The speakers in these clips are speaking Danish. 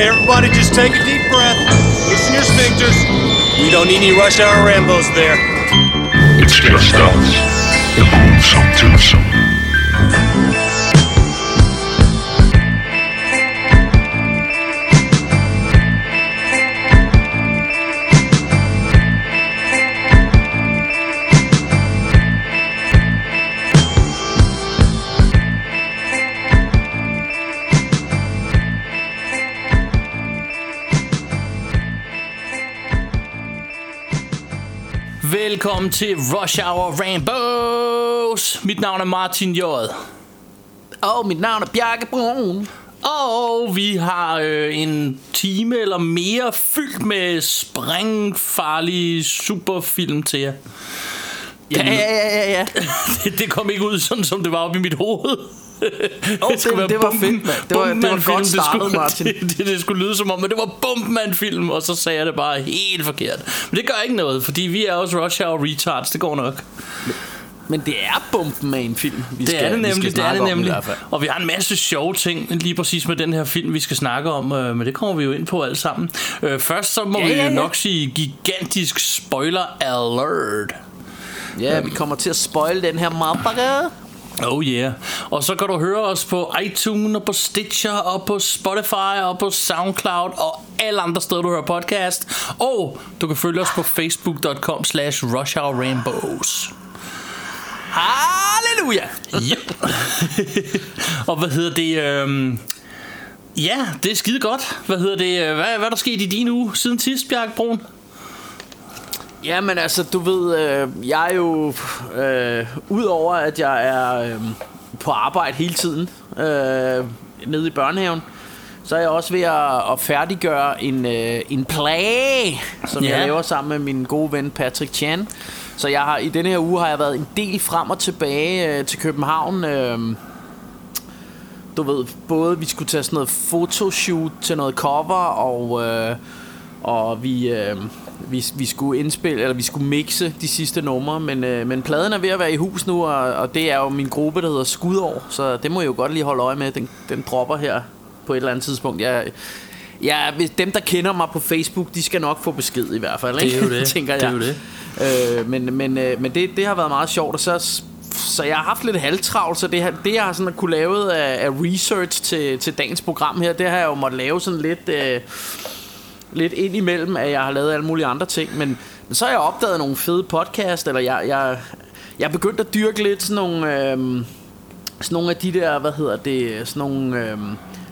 Okay, everybody, just take a deep breath. Loosen your sphincters. We don't need any rush hour Rambos there. It's just us. The gruesome twosome. Velkommen til Rush Hour Rainbows. Mit navn er Martin J. Og mit navn er Bjarke Brun. Og vi har øh, en time eller mere fyldt med sprængfarlige superfilm til jer. Ja, ja, ja, ja, ja. det, det kom ikke ud sådan, som det var oppe i mit hoved. Oh, det, det, være var fedt, mand. Det var, det var Bumpman-film. godt Det startet, skulle, Martin. Det, det, det skulle lyde som om, at det var Bumpman-film, og så sagde jeg det bare helt forkert. Men det gør ikke noget, fordi vi er også Rush Hour Retards, det går nok. Men det er Bumpen med en film, vi Det skal, er det vi skal nemlig, det er det nemlig. Og vi har en masse sjove ting lige præcis med den her film, vi skal snakke om, øh, men det kommer vi jo ind på alle sammen. Øh, Først så må Ja, vi ja, ja. nok sige gigantisk spoiler alert. Ja, vi kommer til at spoil den her motherfucker. Oh yeah. Og så kan du høre os på iTunes og på Stitcher og på Spotify og på Soundcloud og alle andre steder, du hører podcast. Og du kan følge os på facebook.com slash rushhourrainbows. Halleluja! Yep. og hvad hedder det? Øhm, ja, det er skide godt. Hvad hedder det? øh, Hvad, hvad er der sket i din uge siden sidst, Bjarke Brun? Jamen altså, du ved, øh, jeg er jo, øh, udover at jeg er øh, på arbejde hele tiden, øh, nede i børnehaven, så er jeg også ved at, at færdiggøre en, øh, en plage, som Ja. jeg laver sammen med min gode ven Patrick Chan. Så jeg har, i denne her uge har jeg været en del frem og tilbage øh, til København. Øh, du ved, både vi skulle tage sådan noget fotoshoot til noget cover, og, øh, og vi, øh, vi, vi skulle indspille, eller vi skulle mixe de sidste numre, men, øh, men pladen er ved at være i hus nu, og, og det er jo min gruppe, der hedder Skudår, så det må jeg jo godt lige holde øje med, den, den dropper her på et eller andet tidspunkt. Jeg, Ja, dem, der kender mig på Facebook, de skal nok få besked i hvert fald. Ikke? Det er jo det. tænker Det er jeg. jo det. Øh, men men, øh, men det, det har været meget sjovt, og så, så jeg har haft lidt halvtravlt, så det, det jeg har sådan kunne lave af, af research til, til dagens program her, det har jeg jo måttet lave sådan lidt, øh, lidt ind imellem, at jeg har lavet alle mulige andre ting, men, men så har jeg opdaget nogle fede podcast, eller jeg, jeg, jeg er begyndt at dyrke lidt sådan nogle, øh, sådan nogle af de der, hvad hedder det, sådan nogle... Øh,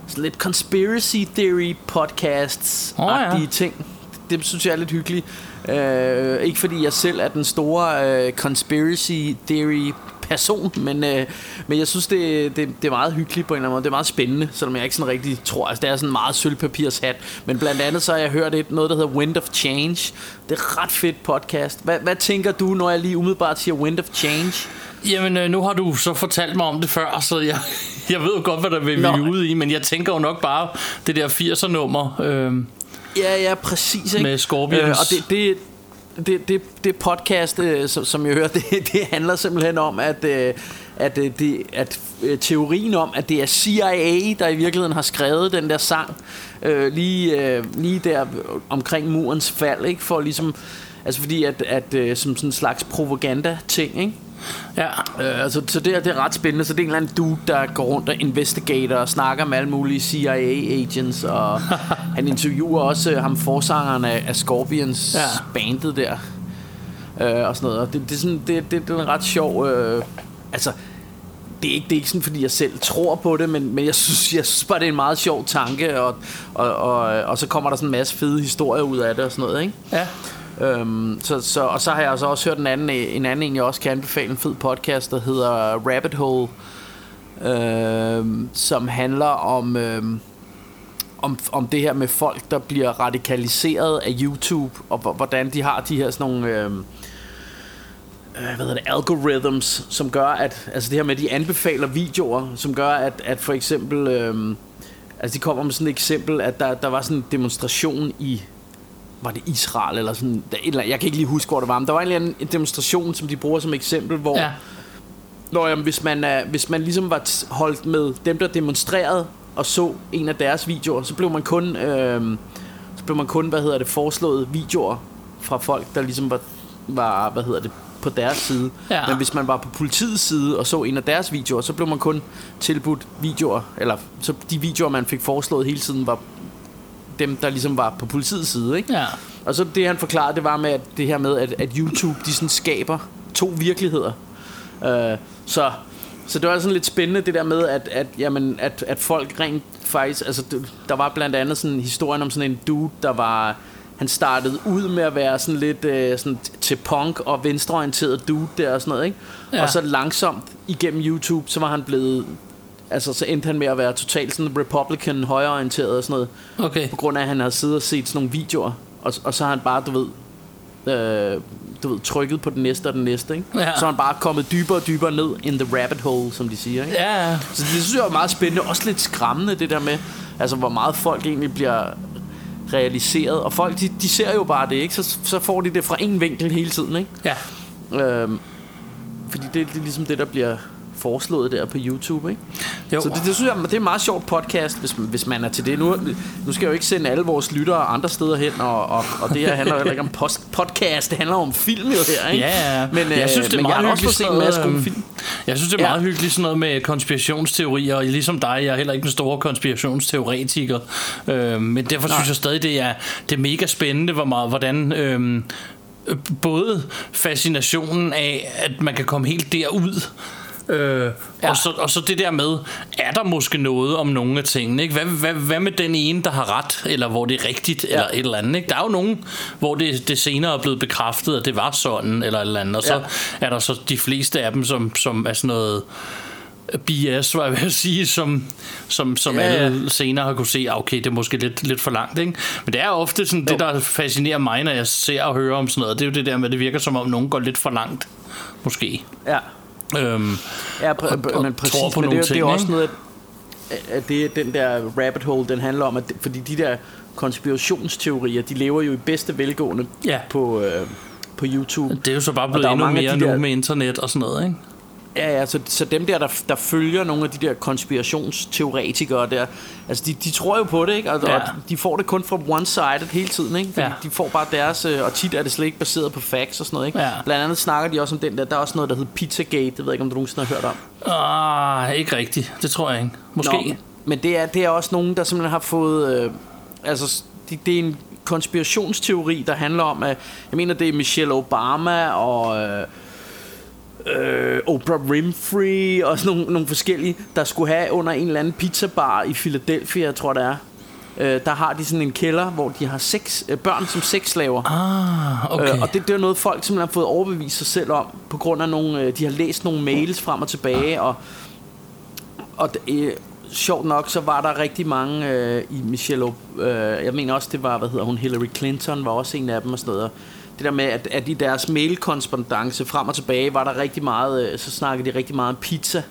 sådan lidt conspiracy theory podcasts Åh, ja. ting. Det synes jeg er lidt hyggeligt. Øh, ikke fordi jeg selv er den store øh, conspiracy theory person, men, øh, men jeg synes, det, det, det er meget hyggeligt på en eller anden måde. Det er meget spændende, selvom jeg ikke sådan rigtig tror. Altså, det er sådan meget sølvpapirshat. Men blandt andet så har jeg hørt et, noget, der hedder Wind of Change. Det er ret fedt podcast. Hvad, hvad tænker du, når jeg lige umiddelbart siger Wind of Change? Jamen, øh, nu har du så fortalt mig om det før, så jeg, jeg ved jo godt, hvad der vil er ude i, men jeg tænker jo nok bare det der 80'er-nummer. Øh, Ja, ja, præcis. Ikke? Med Scorpions. og det, det, det, det, det podcast, øh, som, som jeg hører, det, det handler simpelthen om, at, øh, at, øh, det, at øh, teorien om, at det er CIA, der i virkeligheden har skrevet den der sang, øh, lige, øh, lige der omkring murens fald, ikke? For ligesom, altså fordi at, at øh, som sådan en slags propaganda-ting, ikke? Ja. Øh, altså, så det er, det er ret spændende. Så det er en eller anden dude, der går rundt og investigator og snakker med alle mulige CIA-agents. Og han interviewer også øh, ham forsangeren af, af Scorpions Ja. ja. bandet der. Øh, og sådan noget. Og det, det, er sådan, det, det, det er en ret sjov... Øh, altså, det er, ikke, det er ikke sådan, fordi jeg selv tror på det, men, men jeg, synes, jeg synes bare, det er en meget sjov tanke, og, og, og, og så kommer der sådan en masse fede historier ud af det og sådan noget, ikke? ja. Øhm, så, så, og så har jeg altså også hørt en anden, en anden en, jeg også kan anbefale, en fed podcast, der hedder Rabbit Hole, øhm, som handler om, øhm, om, om det her med folk, der bliver radikaliseret af YouTube, og hvordan de har de her sådan nogle... Øhm, øh, hvad hedder det, algorithms, som gør, at, altså det her med, at de anbefaler videoer, som gør, at, at for eksempel, øhm, altså de kommer med sådan et eksempel, at der, der var sådan en demonstration i, var det Israel eller sådan, der, et eller, andet- jeg kan ikke lige huske, hvor det var, men der var en eller anden en demonstration, som de bruger som eksempel, hvor, Ja. Nå, jamen, hvis, man hvis man ligesom var holdt med dem, der demonstrerede, og så en af deres videoer, så blev man kun, øh, så blev man kun hvad hedder det, foreslået videoer fra folk, der ligesom var, var hvad hedder det, på deres side. Ja. Men hvis man var på politiets side og så en af deres videoer, så blev man kun tilbudt videoer, eller så de videoer, man fik foreslået hele tiden, var dem, der ligesom var på politiets side, ikke? Ja. Og så det, han forklarede, det var med at det her med, at, at YouTube, de sådan skaber to virkeligheder. Uh, så, så det var sådan lidt spændende, det der med, at, at, jamen, at, at folk rent faktisk... Altså, der var blandt andet sådan historien om sådan en dude, der var... Han startede ud med at være sådan lidt øh, sådan til punk og venstreorienteret dude der og sådan noget, ikke? Ja. Og så langsomt igennem YouTube, så var han blevet... Altså, så endte han med at være totalt sådan republican, højreorienteret og sådan noget Okay. på grund af, at han havde siddet og set sådan nogle videoer, og, og så har han bare, du ved, øh, du ved, trykket på den næste og den næste, ikke? Ja. Så er han bare kommet dybere og dybere ned in the rabbit hole, som de siger, ikke? Ja. Så det synes jeg er meget spændende, også lidt skræmmende, det der med, altså hvor meget folk egentlig bliver realiseret, og folk, de, de ser jo bare det, ikke? Så, så får de det fra en vinkel hele tiden, ikke? Ja. Øhm, fordi det, det er ligesom det, der bliver foreslået der på YouTube, ikke? Jo. Så det, det synes jeg, det er en meget sjovt podcast, hvis, hvis man er til det. Nu, nu skal jeg jo ikke sende alle vores lyttere andre steder hen, og, og, og det her handler jo heller ikke om post, podcast, det handler om film jo her, ikke? Ja, ja. Men, jeg synes, det er men meget jeg har også set en masse gode øhm, film. Jeg synes, det er Ja. meget hyggeligt sådan noget med konspirationsteorier, og ligesom dig, jeg er heller ikke den store konspirationsteoretiker, øh, men derfor synes jeg stadig, det er, det er mega spændende, hvor meget, hvordan... Øh, både fascinationen af, at man kan komme helt derud, Øh, ja. Og, så, og så det der med, er der måske noget om nogle af tingene? Ikke? Hvad, hvad, hvad med den ene, der har ret, eller hvor det er rigtigt, ja. eller et eller andet? Ikke? Der er jo nogen, hvor det, det senere er blevet bekræftet, at det var sådan, eller et eller andet. Og så Ja. er der så de fleste af dem, som, som er sådan noget BS, var jeg ved at sige, som, som, som ja, ja. alle senere har kunne se, ah, okay, det er måske lidt, lidt for langt. Ikke? Men det er ofte sådan, det, der fascinerer mig, når jeg ser og hører om sådan noget. Det er jo det der med, at det virker som om, nogen går lidt for langt. Måske. Ja, Øhm, ja pr- Og- og men præcis, tror på men det, er- det er også noget, at, at det, den der rabbit hole, den handler om, at fordi de der konspirationsteorier, de lever jo i bedste velgående Ja. på, øh, på YouTube. det er jo så bare blevet endnu mere de nu der- med internet og sådan noget, ikke? Ja, ja, så, så dem der, der, der følger nogle af de der konspirationsteoretikere der, altså de, de tror jo på det, ikke? Og, Ja. og de får det kun fra one-sided hele tiden, ikke? Fordi Ja. de får bare deres, øh, og tit er det slet ikke baseret på facts og sådan noget, ikke? Ja. Blandt andet snakker de også om den der, der er også noget, der hedder Pizzagate, det ved jeg ikke, om du nogensinde har hørt om. Ah, ikke rigtigt. Det tror jeg ikke. Måske. Nå, men det er, det er også nogen, der simpelthen har fået... Øh, altså, det, det er en konspirationsteori, der handler om, at... Jeg mener, det er Michelle Obama og... Øh, øh, Oprah Winfrey og sådan nogle, nogle forskellige, der skulle have under en eller anden pizzabar i Philadelphia, jeg tror det er. Øh, der har de sådan en kælder, hvor de har seks, øh, børn som sexslaver. Ah, okay. Øh, og det, det er noget, folk simpelthen har fået overbevist sig selv om, på grund af nogle, øh, de har læst nogle mails frem og tilbage, og, og øh, sjovt nok, så var der rigtig mange øh, i Michelle, øh, jeg mener også, det var, hvad hedder hun, Hillary Clinton var også en af dem og sådan noget. Det der med, at, at i deres mailkorrespondance frem og tilbage, var der rigtig meget, øh, så snakkede de rigtig meget om pizza.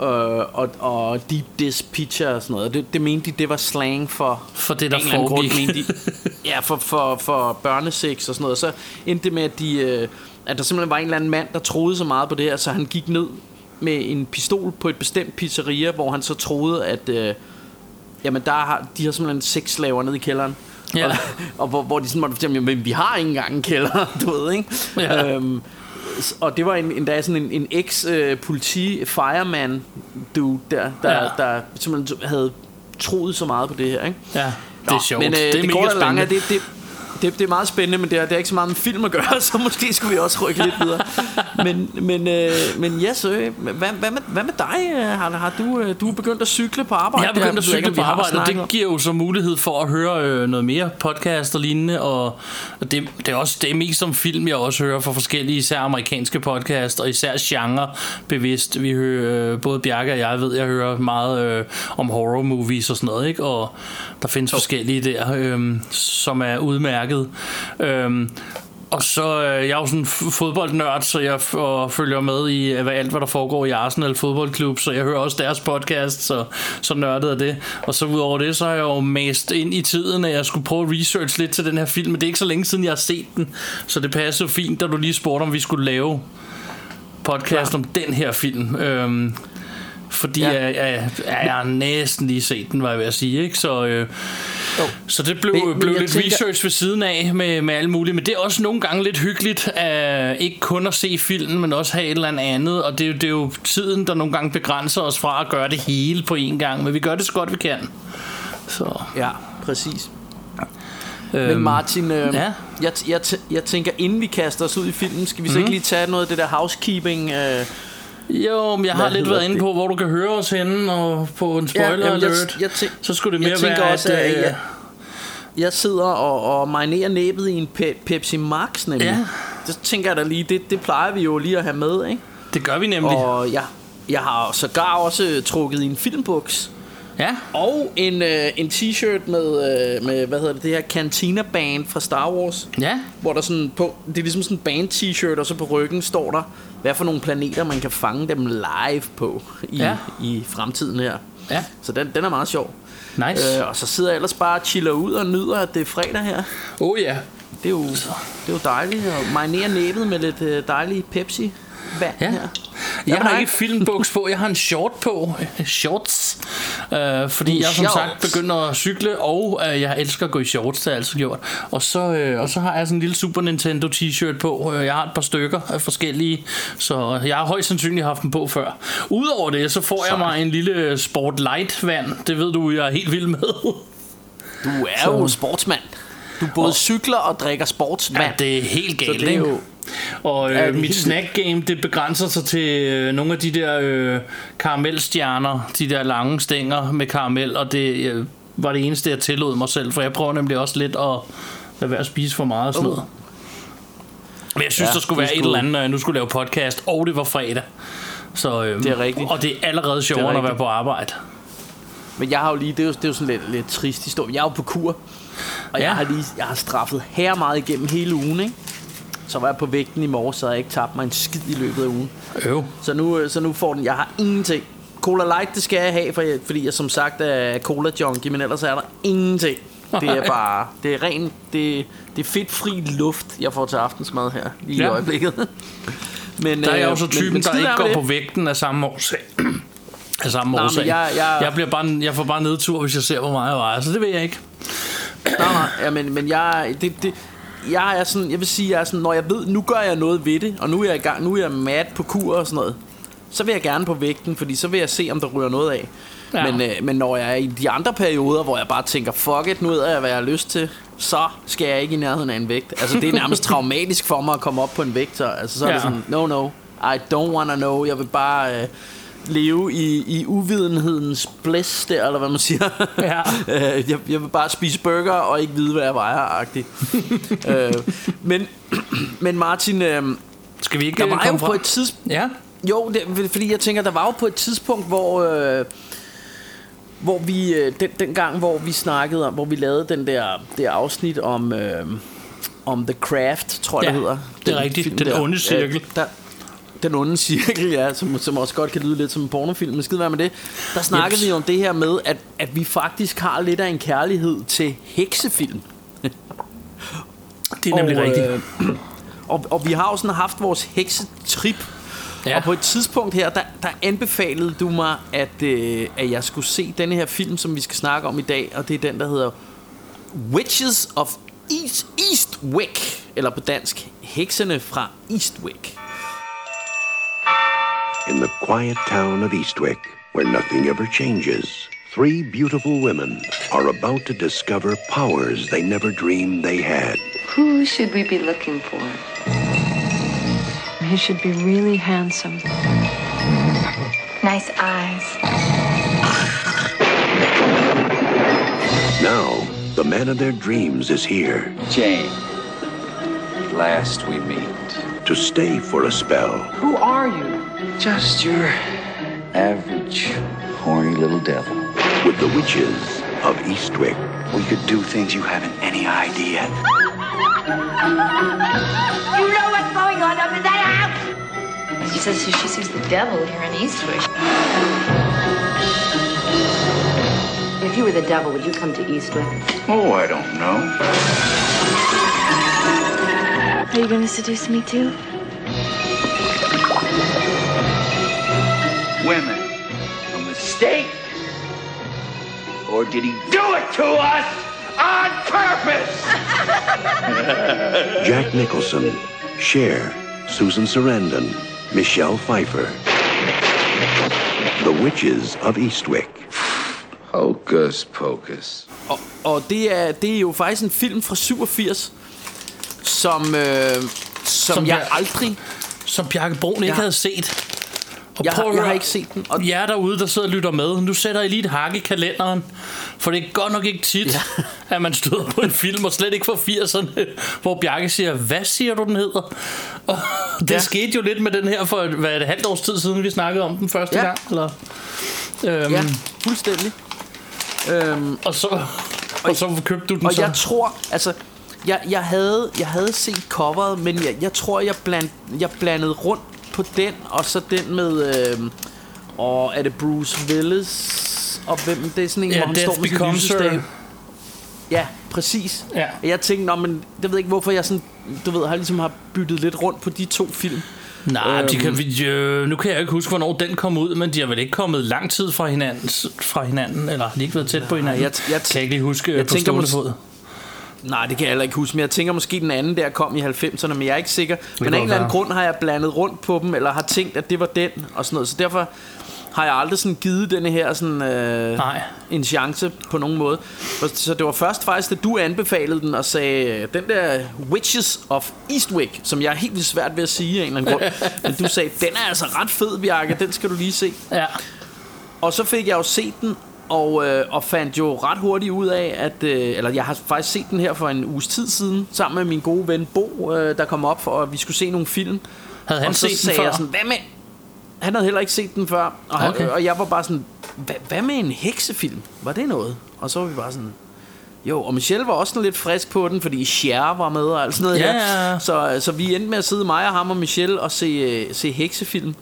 Øh, og, og deep dish pizza og sådan noget. Det, det mente de, det var slang for, For det, der grund, foregik. mente de, ja, for, for, for børnesex og sådan noget. Så endte det med, at, de, øh, at der simpelthen var en eller anden mand, der troede så meget på det her, så han gik ned med en pistol på et bestemt pizzeria, hvor han så troede, at øh, jamen der har, de har simpelthen seks slaver nede i kælderen. Ja. Og, og hvor, hvor de sådan måtte fortælle, men vi har ikke engang en kælder, du ved, ikke? Ja. Øhm, og det var en, endda sådan en, en ex-politi fireman dude der, der, Ja. der simpelthen havde troet så meget på det her, ikke? Ja, det er sjovt. Men øh, det er det, mega spændende. det, det, det, det er meget spændende, men det har, det har ikke så meget med film at gøre, så måske skulle vi også rykke lidt videre. Men, men, øh, men yes, øh, hvad, hvad, med, hvad med dig? øh, Har, har du, øh, du er begyndt at cykle på arbejde? Jeg har begyndt at ikke, cykle på arbejde, og det giver jo så mulighed for at høre øh, noget mere podcast og lignende, og det, det, er også det er mest som film, jeg også hører fra forskellige, især amerikanske podcast, og især genre bevidst. Vi hører, øh, både Bjarke og jeg ved, jeg hører meget øh, om horror movies og sådan noget, ikke? og der findes forskellige der, øh, som er udmærket. Øh, og så øh, jeg er jo sådan en fodboldnørd, så jeg og følger med i øh, hvad, alt, hvad der foregår i Arsenal fodboldklub, så jeg hører også deres podcast, så, så nørdet er det. Og så udover det, så har jeg jo mast ind i tiden, at jeg skulle prøve at research lidt til den her film, men det er ikke så længe siden, jeg har set den, så det passer fint, da du lige spurgte, om vi skulle lave podcast Klar. om den her film. Øhm, Fordi Ja. jeg, jeg, jeg, jeg næsten lige set den, var jeg ved at sige. Ikke? Så, øh, så det blev, Men- men, men blev jeg lidt tænker- research ved siden af med, med alt muligt. Men det er også nogle gange lidt hyggeligt, at ikke kun at se filmen, men også have et eller andet. Og det, er jo- det er jo tiden, der nogle gange begrænser os fra at gøre det hele på én gang. Men vi gør det så godt vi kan. Så, Ja, præcis. øhm, Men Martin, øh, ja. jeg, jeg, jeg tænker, inden vi kaster os ud i filmen, skal vi så Mhm. ikke lige tage noget af det der housekeeping? Øh, Jo, men jeg har Hvad lidt været inde det? på, hvor du kan høre os henne, og på en spoiler jamen, jeg- alert. jeg tænk- så skulle det jeg mere tænker være, også, at øh, jeg- jeg sidder og, og marinerer næbet i en pe- Pepsi Max, nemlig. Ja. Så tænker jeg da lige, det, det plejer vi jo lige at have med, ikke? det gør vi nemlig. Og jeg, jeg har sågar også trukket i en filmbuks. Ja, Og en, øh, en t-shirt med, øh, med, hvad hedder det, det her Cantina Band fra Star Wars. ja. Hvor der sådan på, det er ligesom sådan en band t-shirt, og så på ryggen står der, hvad for nogle planeter man kan fange dem live på i, Ja. i fremtiden her. Ja, Så den, den er meget sjov. nice. Øh, og så sidder jeg ellers bare og chiller ud og nyder, at det er fredag her. oh ja. Det er jo, det er jo dejligt at marinere næbet med lidt øh, dejlig Pepsi vand Ja. her. Jeg men har ikke filmbuks på, jeg har en short på. Shorts. Øh, fordi En jeg som sagt shorts. begynder at cykle, og øh, jeg elsker at gå i shorts, det har jeg altid gjort. Og så, øh, og så har jeg sådan en lille Super Nintendo t-shirt på. Øh, Jeg har et par stykker af forskellige, så jeg har højst sandsynligt haft dem på før. Udover det, så får jeg mig en lille Sport Light vand. Det ved du, jeg er helt vild med. Du er jo sportsmand. Du både cykler og drikker sportsvand. Ja, det er helt Så galt, det er ikke? jo- Og øh, er mit helt snack game, det begrænser sig til øh, nogle af de der øh, karamelstjerner, de der lange stænger med karamel, og det øh, var det eneste, jeg tillod mig selv, for jeg prøver nemlig også lidt at lade være at spise for meget og sådan Uh. noget. Men jeg synes, Ja, der skulle være et skulle- eller andet, når jeg nu skulle lave podcast, og det var fredag. Så, øh, Det er rigtigt. Og det er allerede sjovere, at være på arbejde. Men jeg har jo lige, det er jo, det er jo sådan lidt, lidt trist historie. Jeg er jo på kur, og Ja. jeg har lige, jeg har straffet her meget igennem hele ugen, ikke? Så var jeg på vægten i morges, så havde jeg ikke tabt mig en skid i løbet af ugen. Øv. Så nu, øh, så nu får den, jeg har ingenting. Cola Light, det skal jeg have, for jeg, fordi jeg som sagt er cola junkie, men ellers er der ingenting. Det er bare, det er ren, det, det er fedtfri luft, jeg får til aftensmad her, lige ja. i øjeblikket. men, Der er jeg øh, jo så men- typen, men der ikke går med på det. vægten af samme årsag. af samme Nej, årsag. jeg- jeg- jeg, bliver bare, jeg får bare nedtur, hvis jeg ser, hvor meget jeg vejer, så det vil jeg ikke. Nej, nej, ja, men, men jeg, det, det, jeg er sådan, jeg vil sige, jeg er sådan, når jeg ved, nu gør jeg noget ved det, og nu er jeg i gang, nu er jeg mad på kur og sådan noget, så vil jeg gerne på vægten, fordi så vil jeg se, om der ryger noget af. Ja. Men, øh, men når jeg er i de andre perioder, hvor jeg bare tænker, fuck it, nu ved jeg, hvad jeg har lyst til, så skal jeg ikke i nærheden af en vægt. Altså, det er nærmest traumatisk for mig at komme op på en vægt, så, altså, så er ja. det Ja. sådan, no, no, I don't wanna know, jeg vil bare... Øh, leve i, i uvidenhedens bliss der, eller hvad man siger. Ja. Øh, jeg, jeg vil bare spise burger og ikke vide, hvad jeg vejer-agtigt. øh, men, men Martin, øh, Skal vi ikke der øh, var jo komme på et tidspunkt... Ja, Jo, det, fordi jeg tænker, der var jo på et tidspunkt, hvor... Øh, hvor vi øh, den, den gang hvor vi snakkede om hvor vi lavede den der det afsnit om øh, om The Craft tror jeg Ja, det hedder det er rigtigt. Den der. onde cirkel. Øh, der, den onde cirkel, ja, som, som også godt kan lyde lidt som en pornofilm, men skide være med det. Der snakkede Jeps. vi om det her med, at, at vi faktisk har lidt af en kærlighed til heksefilm. det er nemlig og, rigtigt. Øh, og, og vi har jo sådan haft vores heksetrip. Ja. Og på et tidspunkt her, der, der anbefalede du mig, at, øh, at jeg skulle se denne her film, som vi skal snakke om i dag. Og det er den, der hedder Witches of East, Eastwick. Eller på dansk, Heksene fra Eastwick. In the quiet town of Eastwick, where nothing ever changes, three beautiful women are about to discover powers they never dreamed they had. Who should we be looking for? He should be really handsome. Nice eyes. Now, the man of their dreams is here Jane. At last we meet. to stay for a spell. Who are you? Just your average, horny little devil. with the witches of Eastwick. We could do things you haven't any idea. You know what's going on up in that house? She says she sees the devil here in Eastwick. If you were the devil, would you come to Eastwick? Oh, I don't know. Are you going to seduce me too? Mistake? Or did he do it to us on purpose? Jack Nicholson, Cher, Susan Sarandon, Michelle Pfeiffer. The Witches of Eastwick. Hocus pocus. Og, og det, er, det er jo faktisk en film fra 87, som, øh, som, Som som jeg jeg- aldrig... Som Bjarke Broen ikke Ja. havde set. Og Jeg, prøv har, jeg har ikke set den. Og, jer derude, der sidder og lytter med, nu sætter I lige et hak i kalenderen, for det er godt nok ikke tit, ja. at man støder på en film, og slet ikke fra 80'erne, hvor Bjarke siger, hvad siger du, den hedder? Og det ja. Skete jo lidt med den her for hvad er det, halvt års tid siden, vi snakkede om den første Ja. gang. Eller? Øhm, ja, fuldstændig. Øhm, og, så, og så købte du den og så. jeg tror, altså... Jeg, jeg, havde, jeg havde set coveret, men jeg, jeg tror, jeg, bland, jeg blandede rundt på den, og så den med... Øh, og er det Bruce Willis? Og hvem? Det er sådan en, Ja, hvor han står med sin. Her. Ja, præcis. Ja. Jeg tænkte, men det ved jeg ikke, hvorfor jeg sådan, du ved, har ligesom har byttet lidt rundt på de to film. Nej, øhm. de kan, vi, øh, nu kan jeg ikke huske, hvornår den kom ud, men de har vel ikke kommet lang tid fra hinanden, fra hinanden eller har de ikke været tæt på hinanden? jeg- jeg- kan jeg ikke lige huske jeg jeg på stående fod. Nej, det kan jeg heller ikke huske, men jeg tænker måske den anden der kom i 90'erne, men jeg er ikke sikker. Men kan af en eller anden grund har jeg blandet rundt på dem, eller har tænkt, at det var den, og sådan noget. Så derfor har jeg aldrig sådan givet denne her sådan, øh, Nej. en chance på nogen måde. Så det var først faktisk, da du anbefalede den og sagde, den der Witches of Eastwick, som jeg er helt vildt svært ved at sige af en eller anden grund, men du sagde, den er altså ret fed, Bjarke, den skal du lige se. Ja. Og så fik jeg jo set den, og, øh, og fandt jo ret hurtigt ud af, at... Øh, eller jeg har faktisk set den her for en uges tid siden, sammen med min gode ven Bo, øh, der kom op for, at vi skulle se nogle film. Havde han og så set den sagde før? jeg sådan, hvad med... Han havde heller ikke set den før, og, Okay. okay. og jeg var bare sådan, hvad, hvad med en heksefilm? Var det noget? Og så var vi bare sådan, jo, og Michelle var også sådan lidt frisk på den, fordi Cher var med og alt sådan noget Ja, her. ja, ja. Så, så vi endte med at sidde, mig og ham og Michelle, og se, øh, se heksefilm.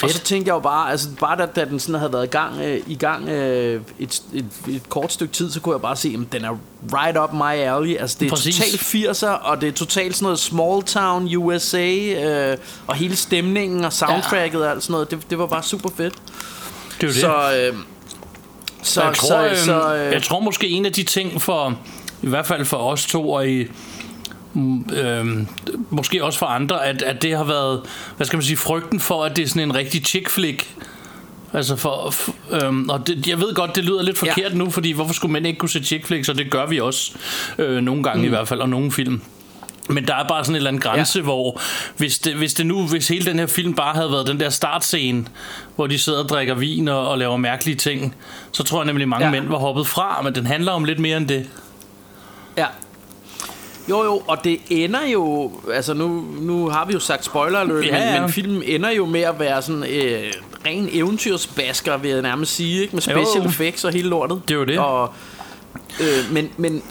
Fedt. Og så tænkte jeg jo bare, altså bare da, da den sådan havde været i gang, øh, i gang øh, et, et, et kort stykke tid, så kunne jeg bare se, at den er right up my alley. Altså det er Præcis. totalt 80'er, og det er totalt sådan noget small town USA, øh, og hele stemningen og soundtracket og alt sådan noget, det, det var bare super fedt. Det det. Så, øh, så, jeg, tror, øh, så, så øh, jeg tror måske en af de ting for, i hvert fald for os to og i, øhm, måske også for andre, at, at det har været, hvad skal man sige, frygten for, at det er sådan en rigtig chick flick. Altså for, øhm, og det, jeg ved godt, det lyder lidt Ja. forkert nu, fordi hvorfor skulle mænd ikke kunne se chick flicks, og det gør vi også øh, nogle gange mm. i hvert fald, og nogle film. Men der er bare sådan en eller anden grænse, ja. hvor hvis det, hvis det nu, hvis hele den her film bare havde været den der startscene, hvor de sidder og drikker vin og, og laver mærkelige ting, så tror jeg nemlig mange ja. Ja. mænd var hoppet fra, men den handler om lidt mere end det. Ja. Jo, jo, og det ender jo... Altså, nu, nu har vi jo sagt spoiler Ja, men, ja. men filmen ender jo med at være sådan øh, ren eventyrsbasker, vil jeg nærmest sige, ikke? Med special Jo. effects og hele lortet. Det er jo det. Og, øh, men, men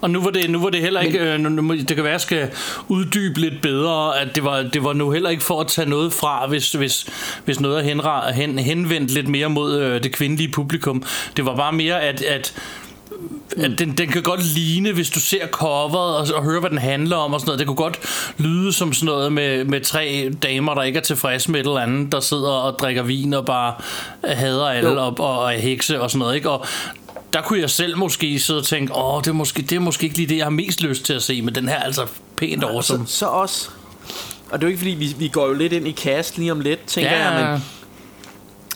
Og nu var det, nu var det heller ikke, øh, nu, det kan være, jeg skal uddybe lidt bedre, at det var, det var nu heller ikke for at tage noget fra, hvis, hvis, hvis noget er hen, henvendt lidt mere mod øh, det kvindelige publikum. Det var bare mere, at, at at den, den kan godt ligne, hvis du ser coveret og, og hører, hvad den handler om og sådan noget. Det kunne godt lyde som sådan noget med, med tre damer, der ikke er tilfredse med et eller andet, der sidder og drikker vin og bare hader alle Jo. og, og er hekse og sådan noget. Ikke? Og der kunne jeg selv måske sidde og tænke, åh, det er, måske, det er måske ikke lige det, jeg har mest lyst til at se, men den her er altså pænt så, awesome. så også... Og det er jo ikke fordi, vi, vi går jo lidt ind i cast lige om lidt, tænker Ja, jeg, men,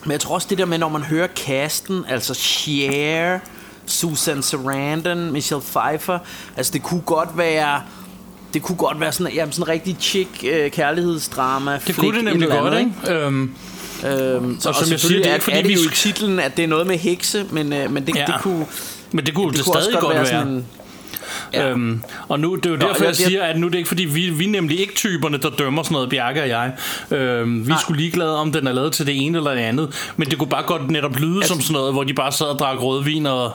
men jeg tror også det der med, når man hører casten, altså Cher, Susan Sarandon, Michelle Pfeiffer, altså det kunne godt være... Det kunne godt være sådan, jamen, sådan en rigtig chick øh, kærlighedsdrama. det kunne det nemlig godt, ikke? Øhm, Øhm, så, Og som jeg siger, det er ikke, fordi er det vi jo i titlen, at det er noget med hekse, men, øh, men det, Ja. det kunne... men det kunne det, det kunne stadig godt være. sådan en- Ja. Øhm, og nu, det er jo Nå, derfor, jeg det- siger, at nu er det ikke fordi, vi, vi er nemlig ikke typerne, der dømmer sådan noget, Bjarke og jeg. Øhm, vi er sgu ligeglade, om den er lavet til det ene eller det andet. Men det kunne bare godt netop lyde Altså- som sådan noget, hvor de bare sad og drak rødvin og, og,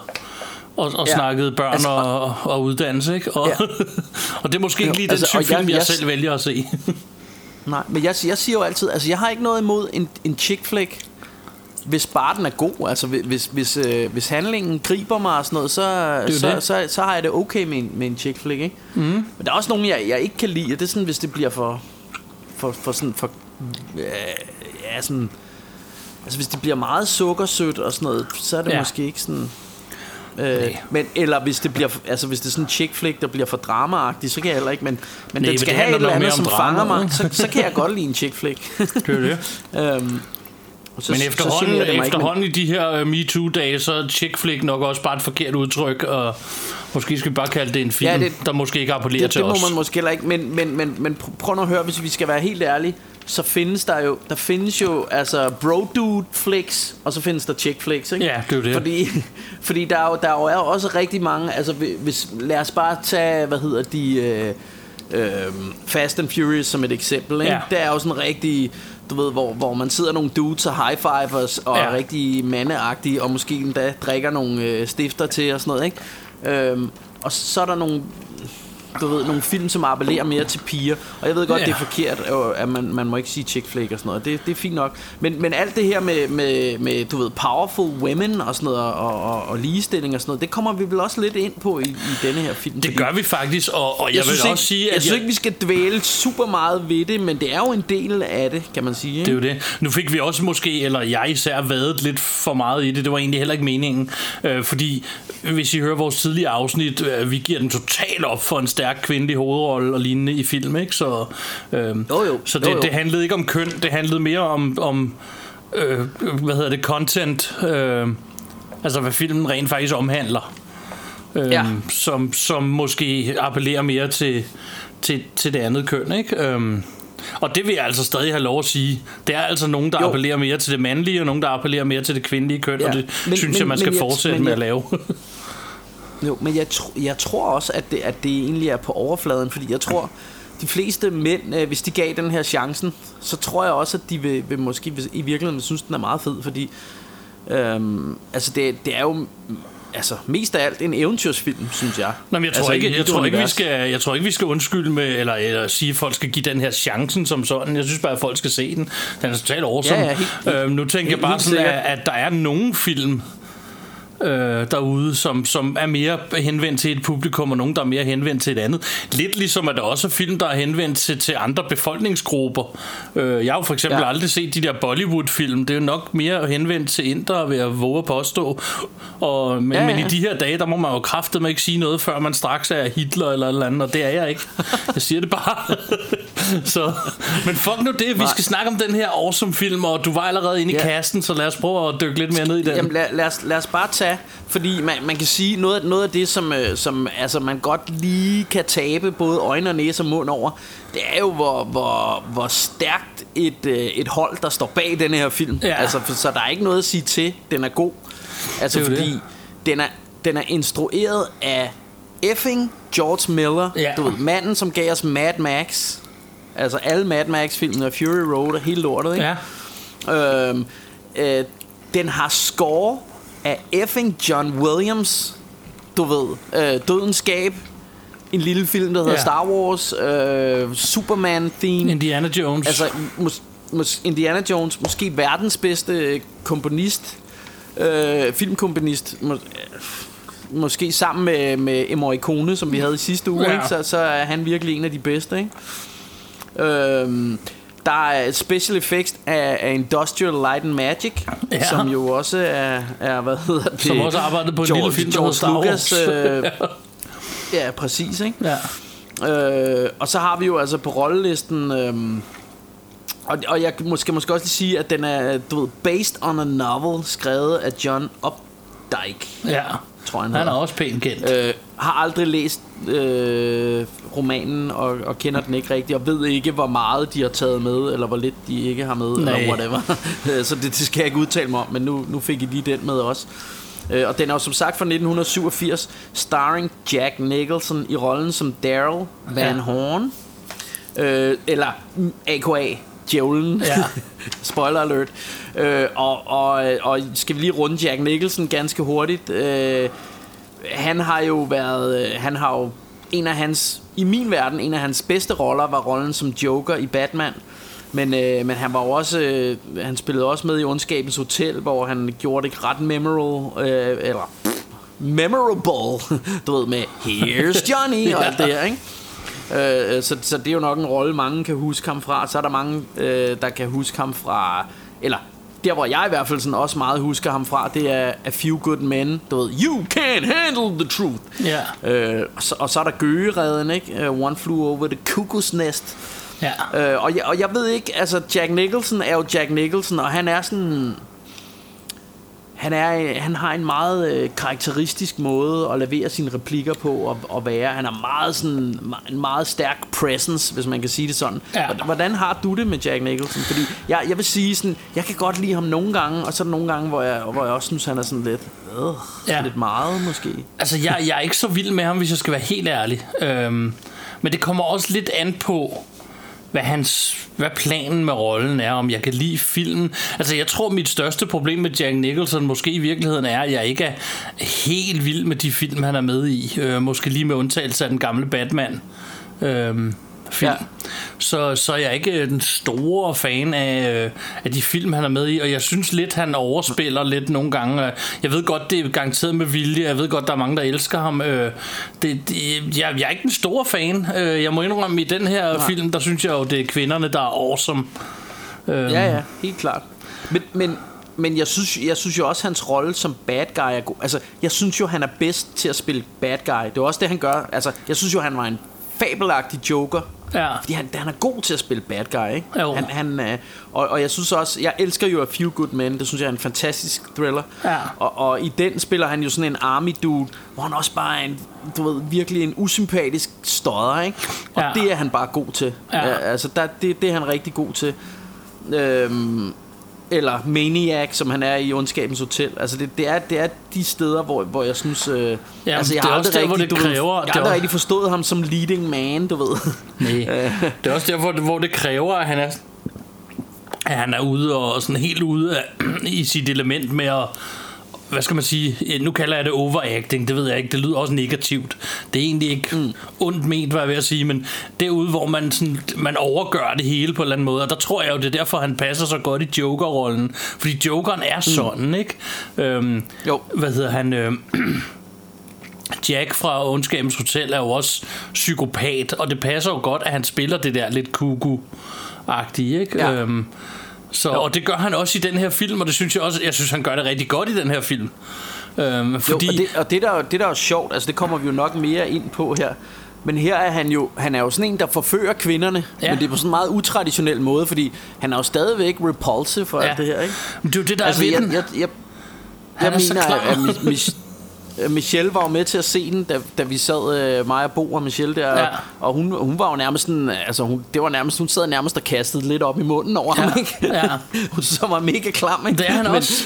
og Ja. snakkede børn Altså, og, og uddannelse, ikke? Og, Ja. og det er måske ikke lige den altså, type og jeg- film, jeg jeg- selv vælger at se. Nej, men jeg, jeg siger jo altid, altså jeg har ikke noget imod en, en chick flick, hvis bare den er god. Altså hvis, hvis, øh, hvis handlingen griber mig og sådan noget, så, så, det. så, så har jeg det okay med en, med en chick flick, ikke? Mm. Men der er også nogle, jeg, jeg ikke kan lide, og det er sådan, hvis det bliver for, for, for sådan, for, øh, ja, sådan, Altså hvis det bliver meget sukkersødt og sådan noget Så er det Ja. måske ikke sådan Øh, men, eller hvis det bliver altså hvis det er sådan en chick flick der bliver for dramaagtig så kan jeg heller ikke men, men Nej, den men skal det have et eller andet som om fanger mig så, så kan jeg godt lide en chick flick Det er det. øhm, og så, Men så efterhånden, det mig ikke, efterhånden i de her uh, MeToo-dage, så er chick flick nok også bare et forkert udtryk, og måske skal vi bare kalde det en film, Ja, det- der måske ikke appellerer det, til det må os. man måske heller ikke men, men, men, men pr- prøv nu at høre hvis vi skal være helt ærlige så findes der jo der findes jo altså bro dude flicks og så findes der chick flicks ikke? Ja, det er det. fordi fordi der er jo, der er jo også rigtig mange altså hvis lad os bare tage hvad hedder de øh, øh, Fast and Furious som et eksempel ikke? Ja. det er jo sådan rigtig du ved, hvor, hvor man sidder nogle dudes og high fivers og ja. Er rigtig mandeagtige og måske endda drikker nogle øh, stifter til og sådan noget, ikke? Øhm, og så er der nogle du ved, nogle film, som appellerer mere til piger. Og jeg ved godt, Ja. det er forkert, at man, man må ikke sige chick flick og sådan noget. Det, det er fint nok. Men, men alt det her med, med, med, du ved, powerful women og sådan noget, og, og, og ligestilling og sådan noget, det kommer vi vel også lidt ind på i, i denne her film. Det gør vi faktisk, og, og jeg, jeg vil synes også ikke, sige, jeg at synes ikke, vi skal dvæle super meget ved det, men det er jo en del af det, kan man sige. Det er Ikke? jo det. Nu fik vi også måske, eller jeg især, vadet lidt for meget i det. Det var egentlig heller ikke meningen. Øh, fordi hvis I hører vores tidligere afsnit, øh, vi giver den totalt op for en stærk kvindelig hovedrolle og lignende i film, ikke? Så, øh, Jo, jo. så det, Jo, jo. det handlede ikke om køn, det handlede mere om, om øh, hvad hedder det, content. Øh, altså hvad filmen rent faktisk omhandler. Øh, Ja. som, som måske appellerer mere til, til, til det andet køn, ikke? Øhm, og det vil jeg altså stadig have lov at sige. Det er altså nogen, der Jo. appellerer mere til det mandlige, og nogen, der appellerer mere til det kvindelige køn, Ja. og det Men- synes men- jeg, man skal men fortsætte men med at lave. Jo, men jeg, tr- jeg tror også, at det, at det egentlig er på overfladen, fordi jeg tror, de fleste mænd, øh, hvis de gav den her chancen, så tror jeg også, at de vil, vil måske i virkeligheden synes, den er meget fed, fordi øhm, altså det, det er jo altså mest af alt en eventyrsfilm, synes jeg. Nå, men jeg tror, altså, ikke, jeg, tror ikke, vi skal, jeg tror ikke, vi skal undskylde med, eller, eller sige, at folk skal give den her chancen som sådan. Jeg synes bare, at folk skal se den. Den er totalt awesome. Ja, ja, helt- øhm, nu tænker jeg helt- bare helt sådan, at, at der er nogle film, øh, derude, som, som er mere henvendt til et publikum, og nogen, der er mere henvendt til et andet. Lidt ligesom, at der også er film, der er henvendt til, til andre befolkningsgrupper. Øh, jeg har jo for eksempel Ja. aldrig set de der Bollywood-film. Det er jo nok mere henvendt til indere, ved at våge at påstå. Og, men, Ja, ja, men i de her dage, der må man jo kraftedeme ikke sige noget, før man straks er Hitler eller eller andet, og det er jeg ikke. Jeg siger det bare. så, men fuck nu det, vi Nej. skal snakke om den her awesome film, og du var allerede inde i Ja. kassen, så lad os prøve at dykke lidt mere ned i den. Jamen lad, lad, os, lad os bare tage, fordi man, man kan sige, noget, noget af det, som, øh, som altså, man godt lige kan tabe både øjne og næse og mund over, det er jo, hvor, hvor, hvor stærkt et, øh, et hold, der står bag den her film. Ja. Altså, for, så der er ikke noget at sige til, den er god. Altså, Det er fordi det. den er, den er instrueret af effing George Miller. Ja. Du ved, manden, som gav os Mad Max. Altså alle Mad Max-filmene og Fury Road og hele lortet, ikke? Ja. Øhm, øh, den har score af effing John Williams. Du ved, øh, Dødens Skab. En lille film, der hedder Ja. Star Wars. Øh, Superman theme. Indiana Jones. Altså, mås- mås- Indiana Jones, måske verdens bedste øh, komponist. Øh, filmkomponist. Må- øh, måske sammen med, med Morricone, som vi havde i sidste uge, Ja. ikke? Så, så er han virkelig en af de bedste. Ikke? Øhm, der er special effects af, af Industrial Light and Magic, Ja. som jo også er, er hvad hedder det? Som også arbejdede på en lille film, George Star Lucas, øh, ja, præcis, ikke? ja. Øh, og så har vi jo altså på rollelisten... øhm, og, og jeg måske måske også lige sige, at den er du ved, based on a novel, skrevet af John Updike, ja. Tror jeg, han Han er også pænt kendt. Øh, har aldrig læst øh, romanen og, og kender den ikke rigtigt og ved ikke hvor meget de har taget med eller hvor lidt de ikke har med Nej. eller whatever. Øh, Så det, det skal jeg ikke udtale mig om, men nu, nu fik I lige den med også. Øh, og den er jo som sagt fra 1987, starring Jack Nicholson i rollen som Daryl Van Ja. Horn. Øh, eller AKA Djævlen. Ja. Spoiler alert. Øh, og, og, og skal vi lige runde Jack Nicholson ganske hurtigt. Øh, han har jo været øh, han har jo en af hans i min verden en af hans bedste roller var rollen som Joker i Batman. Men, øh, men han var også øh, han spillede også med i Ondskabens Hotel, hvor han gjorde det ret memorable øh, eller pff, memorable, du ved med Here's Johnny og alt det her, ikke? Øh, så, så det er jo nok en rolle mange kan huske ham fra. Så er der mange øh, der kan huske ham fra eller der hvor jeg i hvert fald sådan også meget husker ham fra, det er A Few Good Men. Du ved, You can't handle the truth. Ja. Øh, og, så, og så er der Gøgeredden, ikke? Uh, One Flew Over the Cuckoo's Nest. Ja. Øh, og, jeg, og jeg ved ikke, altså Jack Nicholson er jo Jack Nicholson, og han er sådan... Han, er, han har en meget øh, karakteristisk måde at levere sine replikker på og, og være. Han har meget sådan, en meget stærk presence, hvis man kan sige det sådan. Ja. Hvordan har du det med Jack Nicholson? Fordi jeg, jeg vil sige sådan, jeg kan godt lide ham nogle gange, og så er der nogle gange, hvor jeg, hvor jeg også synes, han er sådan lidt, øh, Ja. lidt meget måske. Altså, jeg, jeg er ikke så vild med ham, hvis jeg skal være helt ærlig. Øhm, men det kommer også lidt an på, hvad, hans, hvad planen med rollen er, om jeg kan lide filmen. Altså, jeg tror, mit største problem med Jack Nicholson måske i virkeligheden er, at jeg ikke er helt vild med de film, han er med i. Øh, måske lige med undtagelse af den gamle Batman. Øh, film. Ja. Så, så er jeg ikke øh, den store fan af, øh, af de film, han er med i, og jeg synes lidt, han overspiller lidt nogle gange. Jeg ved godt, det er garanteret med vilje, jeg ved godt, der er mange, der elsker ham. Øh, Det, det, jeg, jeg er ikke den store fan. Jeg må indrømme, i den her Nej. film, der synes jeg jo, det er kvinderne, der er awesome. Ja, ja, helt klart. Men, men, men jeg, synes, jeg synes jo også, at hans rolle som bad guy er god. Altså, jeg synes jo, han er bedst til at spille bad guy. Det er også det, han gør. Altså, jeg synes jo, han var en fabelagtig joker. Ja. Fordi han, han er god til at spille bad guy, ikke? Jo. Han, han, øh, og, og jeg synes også, jeg elsker jo A Few Good Men. Det synes jeg er en fantastisk thriller. Ja. Og, og i den spiller han jo sådan en army dude, hvor han også bare er en, du ved, virkelig en usympatisk stodder, ikke? Og Ja. det er han bare god til. Ja. Ja, altså, der, det, det er han rigtig god til. Øhm, eller Maniac, som han er i Ondskabens Hotel. Altså det, det, er, det er de steder, hvor, hvor jeg synes... Øh, Jamen, altså, jeg det er har også der, hvor rigtig, det du ved, kræver- Jeg har aldrig er- rigtig forstået ham som leading man, du ved. Nej. Det er også derfor, hvor det kræver, at han er, at han er ude og sådan helt ude af, i sit element med at hvad skal man sige, nu kalder jeg det overacting, det ved jeg ikke, det lyder også negativt. Det er egentlig ikke mm. ondt ment, hvad jeg vil sige, men derude, hvor man, sådan, man overgør det hele på en eller anden måde, og der tror jeg jo, det er derfor, han passer så godt i Joker-rollen, fordi Jokeren er sådan, mm. ikke? Øhm, Jo. Hvad hedder han? Øhm, Jack fra Ondskabens Hotel er jo også psykopat, og det passer jo godt, at han spiller det der lidt kuku-agtige, ikke? Ja. Øhm, så, og det gør han også i den her film, og det synes jeg også, jeg synes, han gør det rigtig godt i den her film. Øhm, fordi, Jo, og det, og det, der, det der er jo sjovt, altså det kommer vi jo nok mere ind på her. Men her er han jo, han er jo sådan en, der forfører kvinderne, Ja. men det er på sådan en meget utraditionel måde, fordi han er jo stadigvæk repulsive for Ja. alt det her, ikke? Men det er jo det, der Altså, er ved jeg, jeg, jeg, jeg så mener, at, Mich- at Michelle var jo med til at se den, da, da vi sad, øh, mig og Bo og Michelle der, Ja. og hun, hun var jo nærmest sådan, altså hun, det var nærmest, hun sad nærmest og kastede lidt op i munden over Ja, ham, ikke? ja. hun han var mega klam, ikke? Det er han men, også.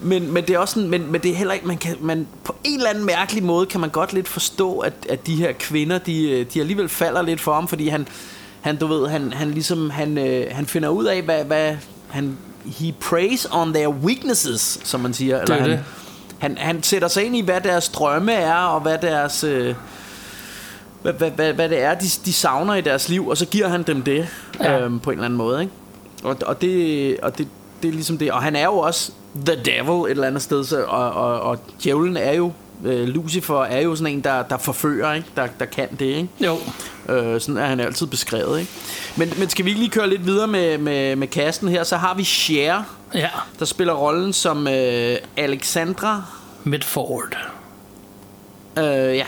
Men, men det er også sådan, men, men det er heller ikke, man kan, man, på en eller anden mærkelig måde kan man godt lidt forstå, at, at de her kvinder, de, øh, de alligevel falder lidt for ham, fordi han, han du ved, han, han ligesom, han, øh, han finder ud af, hvad, hvad han, he preys on their weaknesses, som man siger. Eller er han, det. Han, han sætter sig ind i, hvad deres drømme er, og hvad deres... Øh, hvad, hvad, hvad, hvad det er, de, de savner i deres liv, og så giver han dem det Ja. øhm, på en eller anden måde. Ikke? Og, og, det, og det, det er ligesom det. Og han er jo også the devil et eller andet sted, så, og, og, og djævlen er jo, øh, Lucifer er jo sådan en, der, der forfører, ikke? Der, der kan det. Ikke? Jo. Øh, sådan er han altid beskrevet. Ikke? Men, men skal vi ikke lige køre lidt videre med, med, med kasten her, så har vi Cher, Ja. der spiller rollen som øh, Alexandra Midford. Øh, ja.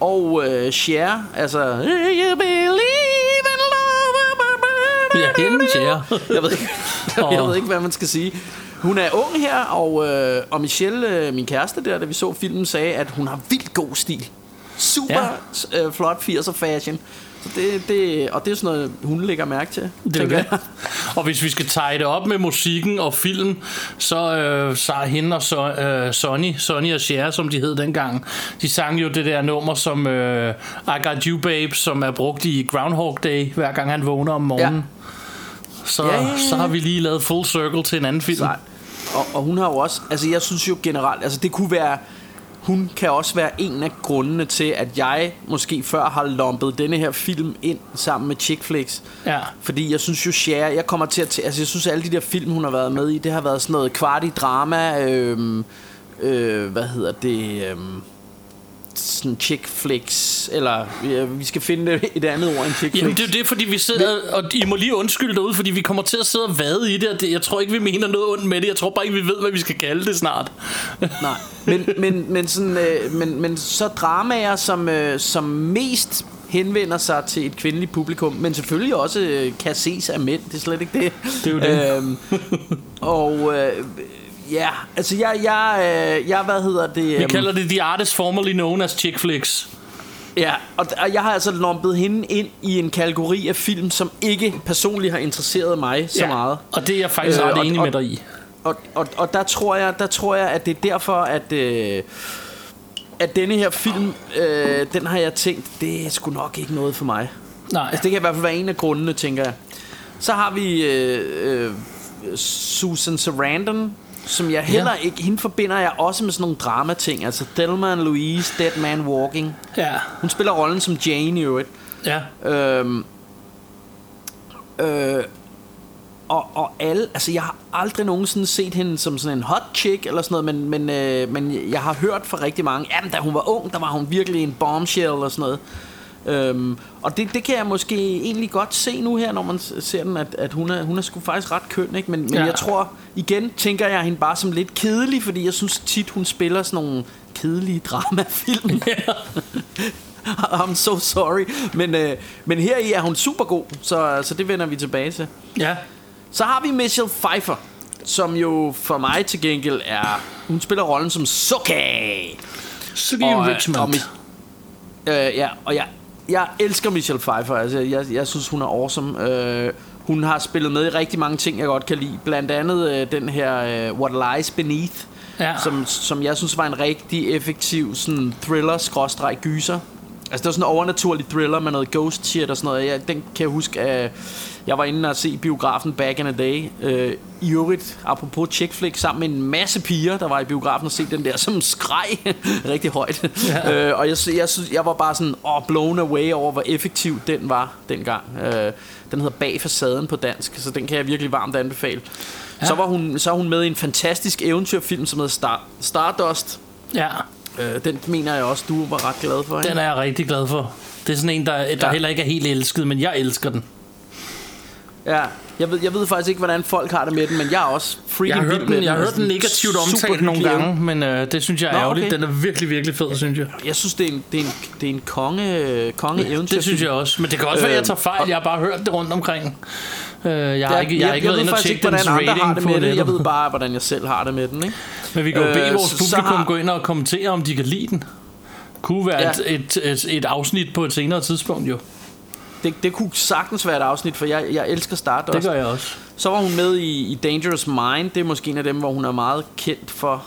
Og øh, Cher, altså... "Do You believe in love? Ja, hende, Cher. Jeg ved, ikke, jeg ved ikke, hvad man skal sige. Hun er ung her, og, øh, og Michelle, øh, min kæreste der, da vi så filmen, sagde, at hun har vildt god stil. Super ja. øh, flot 80'er fashion. Så det, det, og det er sådan noget, hun lægger mærke til. Det er det. jeg. Og hvis vi skal tage det op med musikken og film, så øh, så er hende og så, øh, Sonny, Sonny og Cher, som de hed dengang, de sang jo det der nummer som øh, I Got You Babe, som er brugt i Groundhog Day, hver gang han vågner om morgenen. Ja. Så, Ja, ja, ja. så har vi lige lavet full circle til en anden film. Sejt. Og, og hun har jo også, altså jeg synes jo generelt, altså det kunne være, hun kan også være en af grundene til, at jeg måske før har lumpet denne her film ind sammen med chick flicks. Ja. Fordi jeg synes jo, Cher, jeg kommer til at, altså jeg synes alle de der film, hun har været med i, det har været sådan noget kvart i drama, øhm, øh, hvad hedder det, øhm, sådan chick flicks, eller ja, vi skal finde et andet ord end chick Jamen det er det, fordi vi sidder, og I må lige undskylde derude, fordi vi kommer til at sidde og vade i det, og det jeg tror ikke, vi mener noget ondt med det. Jeg tror bare ikke, vi ved, hvad vi skal kalde det snart. Nej, men, men, men, sådan, øh, men, men så dramaer, som, øh, som mest henvender sig til et kvindeligt publikum, men selvfølgelig også øh, kan ses af mænd, det er slet ikke det. Det er jo det. Øhm, og øh, ja, altså jeg, jeg, øh, jeg, hvad hedder det? Vi øhm, kalder det The Artist Formerly Known as Chick Flicks. Ja, og, og jeg har altså lumpet hende ind i en kategori af film, som ikke personligt har interesseret mig så meget. Og det er jeg faktisk Øh, ret og- enig og- med dig i. Og, og, og der tror jeg, der tror jeg, at det er derfor, at øh, at denne her film, øh, den har jeg tænkt, det er sgu nok ikke noget for mig. Nej. Altså det kan i hvert fald være en af grundene, tænker jeg. Så har vi øh, øh, Susan Sarandon, som jeg heller Ja. ikke, hende forbinder jeg også med sådan nogle dramating, altså and Louise, Dead Man Walking. Ja. Hun spiller rollen som Jane i øvrigt. Ja. Øhm, øh, og, og alle, altså jeg har aldrig nogensinde set hende som sådan en hot chick eller sådan noget, men, men, øh, men jeg har hørt fra rigtig mange, jamen da hun var ung, der var hun virkelig en bombshell og sådan noget. Øhm, og det, det kan jeg måske egentlig godt se nu her, når man ser den, at, at hun, er, hun er sgu faktisk ret køn, ikke? Men, men Ja. jeg tror, igen tænker jeg hende bare som lidt kedelig, fordi jeg synes tit, hun spiller sådan nogle kedelige dramafilm. I'm so sorry. Men, øh, men her i er hun super god, så, så det vender vi tilbage til. Ja. Så har vi Michelle Pfeiffer, som jo for mig til gengæld er... Hun spiller rollen som Sokka. Suki Og, øh, Richmond. og Mi- Øh, ja, og jeg, jeg elsker Michelle Pfeiffer. Altså, jeg, jeg synes, hun er awesome. Øh, hun har spillet med i rigtig mange ting, jeg godt kan lide. Blandt andet øh, den her øh, What Lies Beneath, Ja. som, som jeg synes var en rigtig effektiv sådan thriller-gyser. Altså det var sådan en overnaturlig thriller med noget ghost shit og sådan noget. Jeg, den kan jeg huske, at jeg var inde og se biografen back in the day. Øh, I øvrigt, apropos chick flick, sammen med en masse piger, der var i biografen og se den der, som skreg rigtig højt. Ja. Øh, og jeg, jeg, synes, jeg var bare sådan oh, blown away over, hvor effektiv den var dengang. Øh, den hedder Bag facaden på dansk, så den kan jeg virkelig varmt anbefale. Ja. Så, var hun, så er hun med i en fantastisk eventyrfilm, som hedder Star, Stardust. Ja, Øh, den mener jeg også, du var ret glad for. Ikke? den er jeg rigtig glad for. Det er sådan en, der, der Ja. heller ikke er helt elsket, men jeg elsker den. Ja, jeg ved, jeg ved faktisk ikke, hvordan folk har det med den, men jeg er også freaking Jeg har hørt med den, jeg har hørt den negativt omtalt nogle gange, men øh, det synes jeg er Nå, ærgerligt. okay. Den er virkelig, virkelig fed, synes jeg. Jeg synes, det er en, det er en, det er en konge, konge eventyr. Det synes jeg også. Men det kan også være, at jeg tager fejl. Jeg har bare hørt det rundt omkring. Øh, jeg har ikke, jeg har ikke været ved faktisk ikke, hvordan andre har rating det på med det. Jeg ved bare, hvordan jeg selv har det med den. Ikke? Men vi kan jo bede Øh, vores så publikum har- gå ind og kommentere, om de kan lide den. Kunne være Ja. et, et, et, et afsnit på et senere tidspunkt, jo. Det, det kunne sagtens være et afsnit, for jeg, jeg elsker Stardust. Det gør jeg også. Så var hun med i, i Dangerous Mind. Det er måske en af dem, hvor hun er meget kendt for.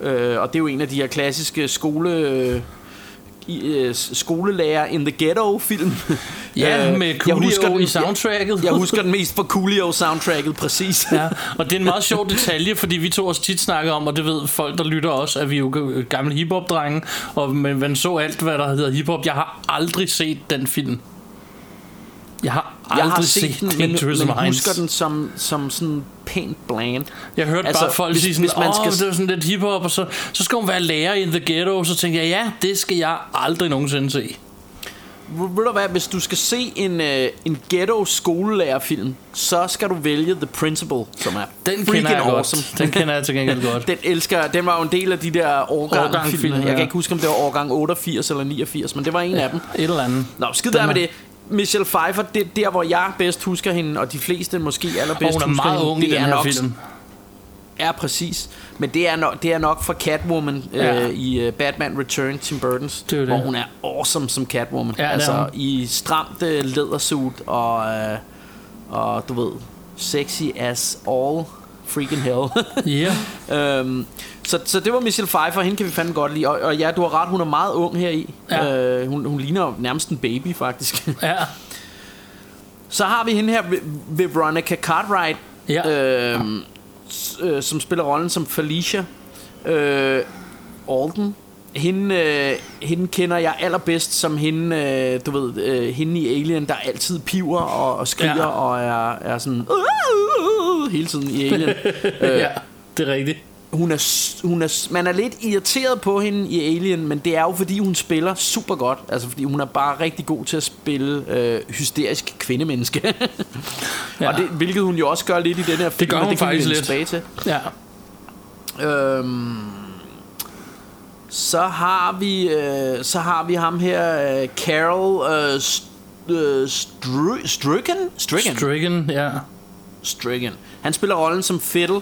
Øh, og det er jo en af de her klassiske skole... Øh, i, øh, skolelærer in the ghetto film Ja, Øh, med jeg Coolio husker den- i soundtracket. jeg, jeg husker den mest for Coolio soundtracket præcis Ja, og det er en meget sjov detalje, fordi vi to også tit snakker om, og det ved folk, der lytter også, at vi er jo gamle hiphop-drenge, og men man så alt, hvad der hedder hiphop. Jeg har aldrig set den film. Jeg har aldrig jeg har set, set, den, men, men Minds. husker den som, som sådan pænt bland Jeg hørte Altså, bare folk hvis- sige sådan, hvis man skal- det var sådan lidt hiphop, og så, så skal hun være lærer in the ghetto, så tænkte jeg, ja, det skal jeg aldrig nogensinde se. Ved du hvad, hvis du skal se en, øh, en ghetto skolelærerfilm Så skal du vælge The Principal Som er Den kender jeg awesome godt. Den kender jeg til gengæld godt. Den elsker Den var jo en del af de der årgang, Årgang film, Jeg ja. kan ikke huske om det var årgang 88 eller 89 Men det var en af dem Et eller andet. Nå, skid der med er- det Michelle Pfeiffer, det er der hvor jeg bedst husker hende Og de fleste måske Og allerbedst hun er husker meget hende ung i det den er her nok, film. Ja, præcis. Men det er nok, det er nok for Catwoman Ja. øh, i øh, Batman Return Tim Burton's, Det er det. hvor hun er awesome som Catwoman. Ja, er altså i stramt øh, lædersuit og, øh, og du ved, sexy as all freaking hell. Ja. øhm, så, så det var Michelle Pfeiffer, hende kan vi fandme godt lide. Og, og ja, du har ret, hun er meget ung heri. Ja. Øh, hun, hun ligner nærmest en baby, faktisk. Ja. Så har vi hende her, Ve- Veronica Cartwright, Ja. s- øh, som spiller rollen som Felicia øh, Alden. Hende, øh, hende kender jeg allerbedst som hende, øh, du ved, øh, hende i Alien, der altid piver og, og skriger Ja. og er, er sådan uh, uh, uh, hele tiden i Alien. øh, ja, det er rigtigt. hun er, hun er, man er lidt irriteret på hende i Alien, men det er jo fordi hun spiller super godt. Altså fordi hun er bare rigtig god til at spille øh, hysterisk kvindemenneske. ja. Og det, hvilket hun jo også gør lidt i den her film. gør og hun det faktisk lidt. tilbage til. Ja. Øhm, så har vi øh, så har vi ham her øh, Carol øh, St- øh, Stru- Stricken Stricken Stricken, ja. Stricken. Han spiller rollen som Fiddle.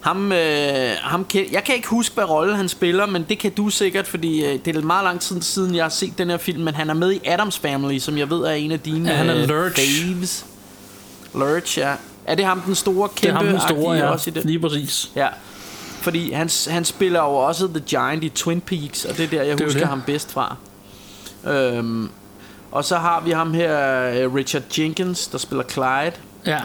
Ham, øh, ham kan, jeg kan ikke huske, hvad rolle han spiller, men det kan du sikkert, fordi øh, det er meget lang tid siden, jeg har set den her film, men han er med i Adams Family, som jeg ved er en af dine Ja, han er øh, Lurch. faves. Lurch, ja. Er det ham den store, Det er kæmpe ham den store, ja. også i det? Lige præcis. Ja. Fordi han, han spiller jo også The Giant i Twin Peaks, og det er der, jeg Det er husker det. ham bedst fra. Øhm, og så har vi ham her, øh, Richard Jenkins, der spiller Clyde. Ja.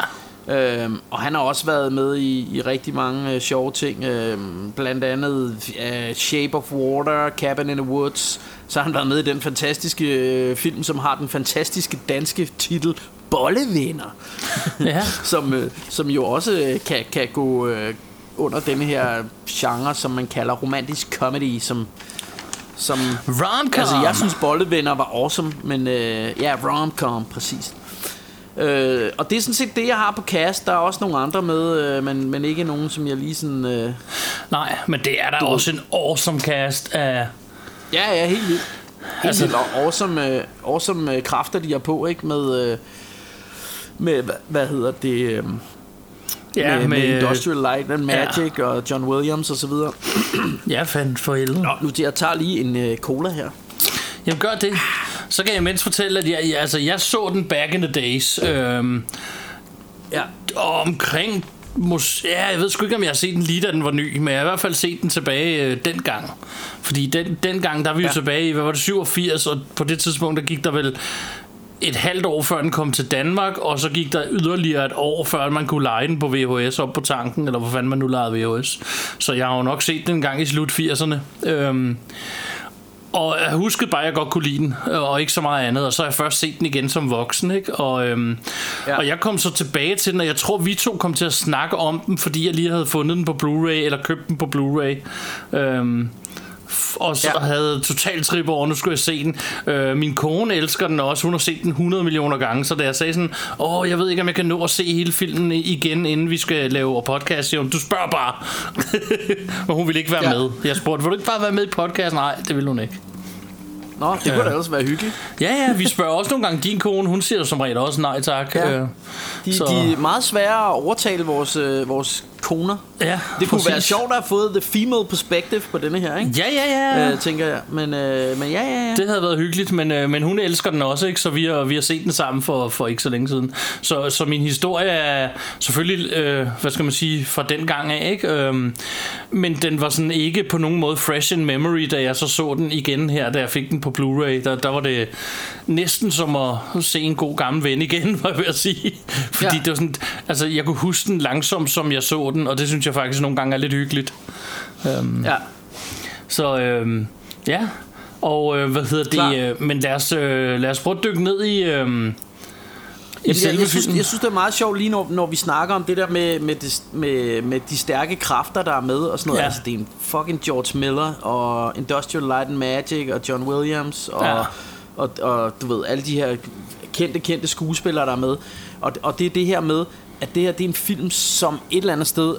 Øhm, og han har også været med i, i rigtig mange øh, sjove ting. Øhm, blandt andet øh, Shape of Water, Cabin in the Woods. Så har han været med i den fantastiske øh, film, som har den fantastiske danske titel Bollevenner. Ja. som, øh, som jo også øh, kan, kan gå øh, under denne her genre, som man kalder romantisk comedy, som... som Rom-com. Altså, jeg synes, Bollevenner var awesome, men øh, ja, rom-com, præcis. Øh, og det er sådan set det, jeg har på cast. Der er også nogle andre med, øh, men, men ikke nogen, som jeg lige sådan... Øh, Nej, men det er da også en awesome cast af... ja, ja, helt vildt. Helt Altså- altså, vildt. Og awesome, øh, awesome øh, kræfter, de har på, ikke? Med, øh, med hvad, hvad hedder det... Øh, Ja, med, med, med- Industrial Light and Magic ja. og John Williams og så videre. Ja, fandt for helvede. Nå, nu jeg tager lige en øh, cola her. Jamen gør det. Så kan jeg imens fortælle, at jeg, jeg, altså, jeg så den back in the days. Øhm, Ja. omkring... Mus- ja, jeg ved sgu ikke, om jeg har set den lige, da den var ny, men jeg har i hvert fald set den tilbage øh, dengang. Fordi den, dengang, der er vi jo Ja. tilbage i, hvad var det, 87, og på det tidspunkt, der gik der vel et halvt år før den kom til Danmark, og så gik der yderligere et år før man kunne lege den på VHS op på tanken, eller hvor fanden man nu lejede VHS. Så jeg har jo nok set den en gang i slut 80'erne. Øhm, og jeg huskede bare, at jeg godt kunne lide den, og ikke så meget andet. Og så har jeg først set den igen som voksen, ikke? Og, øhm, ja. Og jeg kom så tilbage til den, og jeg tror, vi to kom til at snakke om den, fordi jeg lige havde fundet den på Blu-ray, eller købt den på Blu-ray. Øhm, og så ja. Havde totalt trip over, nu skulle jeg se den. Øh, min kone elsker den også, hun har set den 100 millioner gange, så da jeg sagde sådan, åh, jeg ved ikke, om jeg kan nå at se hele filmen igen, inden vi skal lave podcast, siger hun, du spørger bare. Men hun ville ikke være ja. Med. Jeg spurgte, vil du ikke bare være med i podcasten? Nej, det vil hun ikke. Nå, det kunne da ellers være hyggeligt. Ja, ja, vi spørger også nogle gange din kone. Hun siger jo som regel også nej tak. Ja. Øh, De, Så- de er meget svære at overtale vores, øh, vores koner. Ja, Det kunne præcis. være sjovt at have fået the female perspective på denne her, ikke? Ja, ja, ja. Øh, tænker jeg. Men, øh, men ja, ja, ja. Det havde været hyggeligt, men, øh, men hun elsker den også, ikke? så vi har, vi har set den sammen for, for ikke så længe siden. Så, så min historie er selvfølgelig, øh, hvad skal man sige, fra den gang af, ikke? Øhm, men den var sådan ikke på nogen måde fresh in memory, da jeg så så den igen her, da jeg fik den på Blu-ray. Der, der var det næsten som at se en god gammel ven igen, var jeg ved at sige. Fordi Ja. det var sådan, altså jeg kunne huske den langsomt, som jeg så den, og det synes jeg faktisk nogle gange er lidt hyggeligt. Øhm, ja. så øhm, ja, og øh, hvad hedder Klar. det? Øh, men lad os, øh, lad os prøve at dykke ned i, øh, i jeg, jeg, synes, jeg synes, det er meget sjovt lige når, når vi snakker om det der med, med, det, med, med de stærke kræfter, der er med og sådan noget. Ja. Altså, det er en fucking George Miller og Industrial Light and Magic og John Williams og, Ja. ja. og, og du ved, alle de her kendte, kendte skuespillere, der er med. Og, og det er det her med, at det her det er en film, som et eller andet sted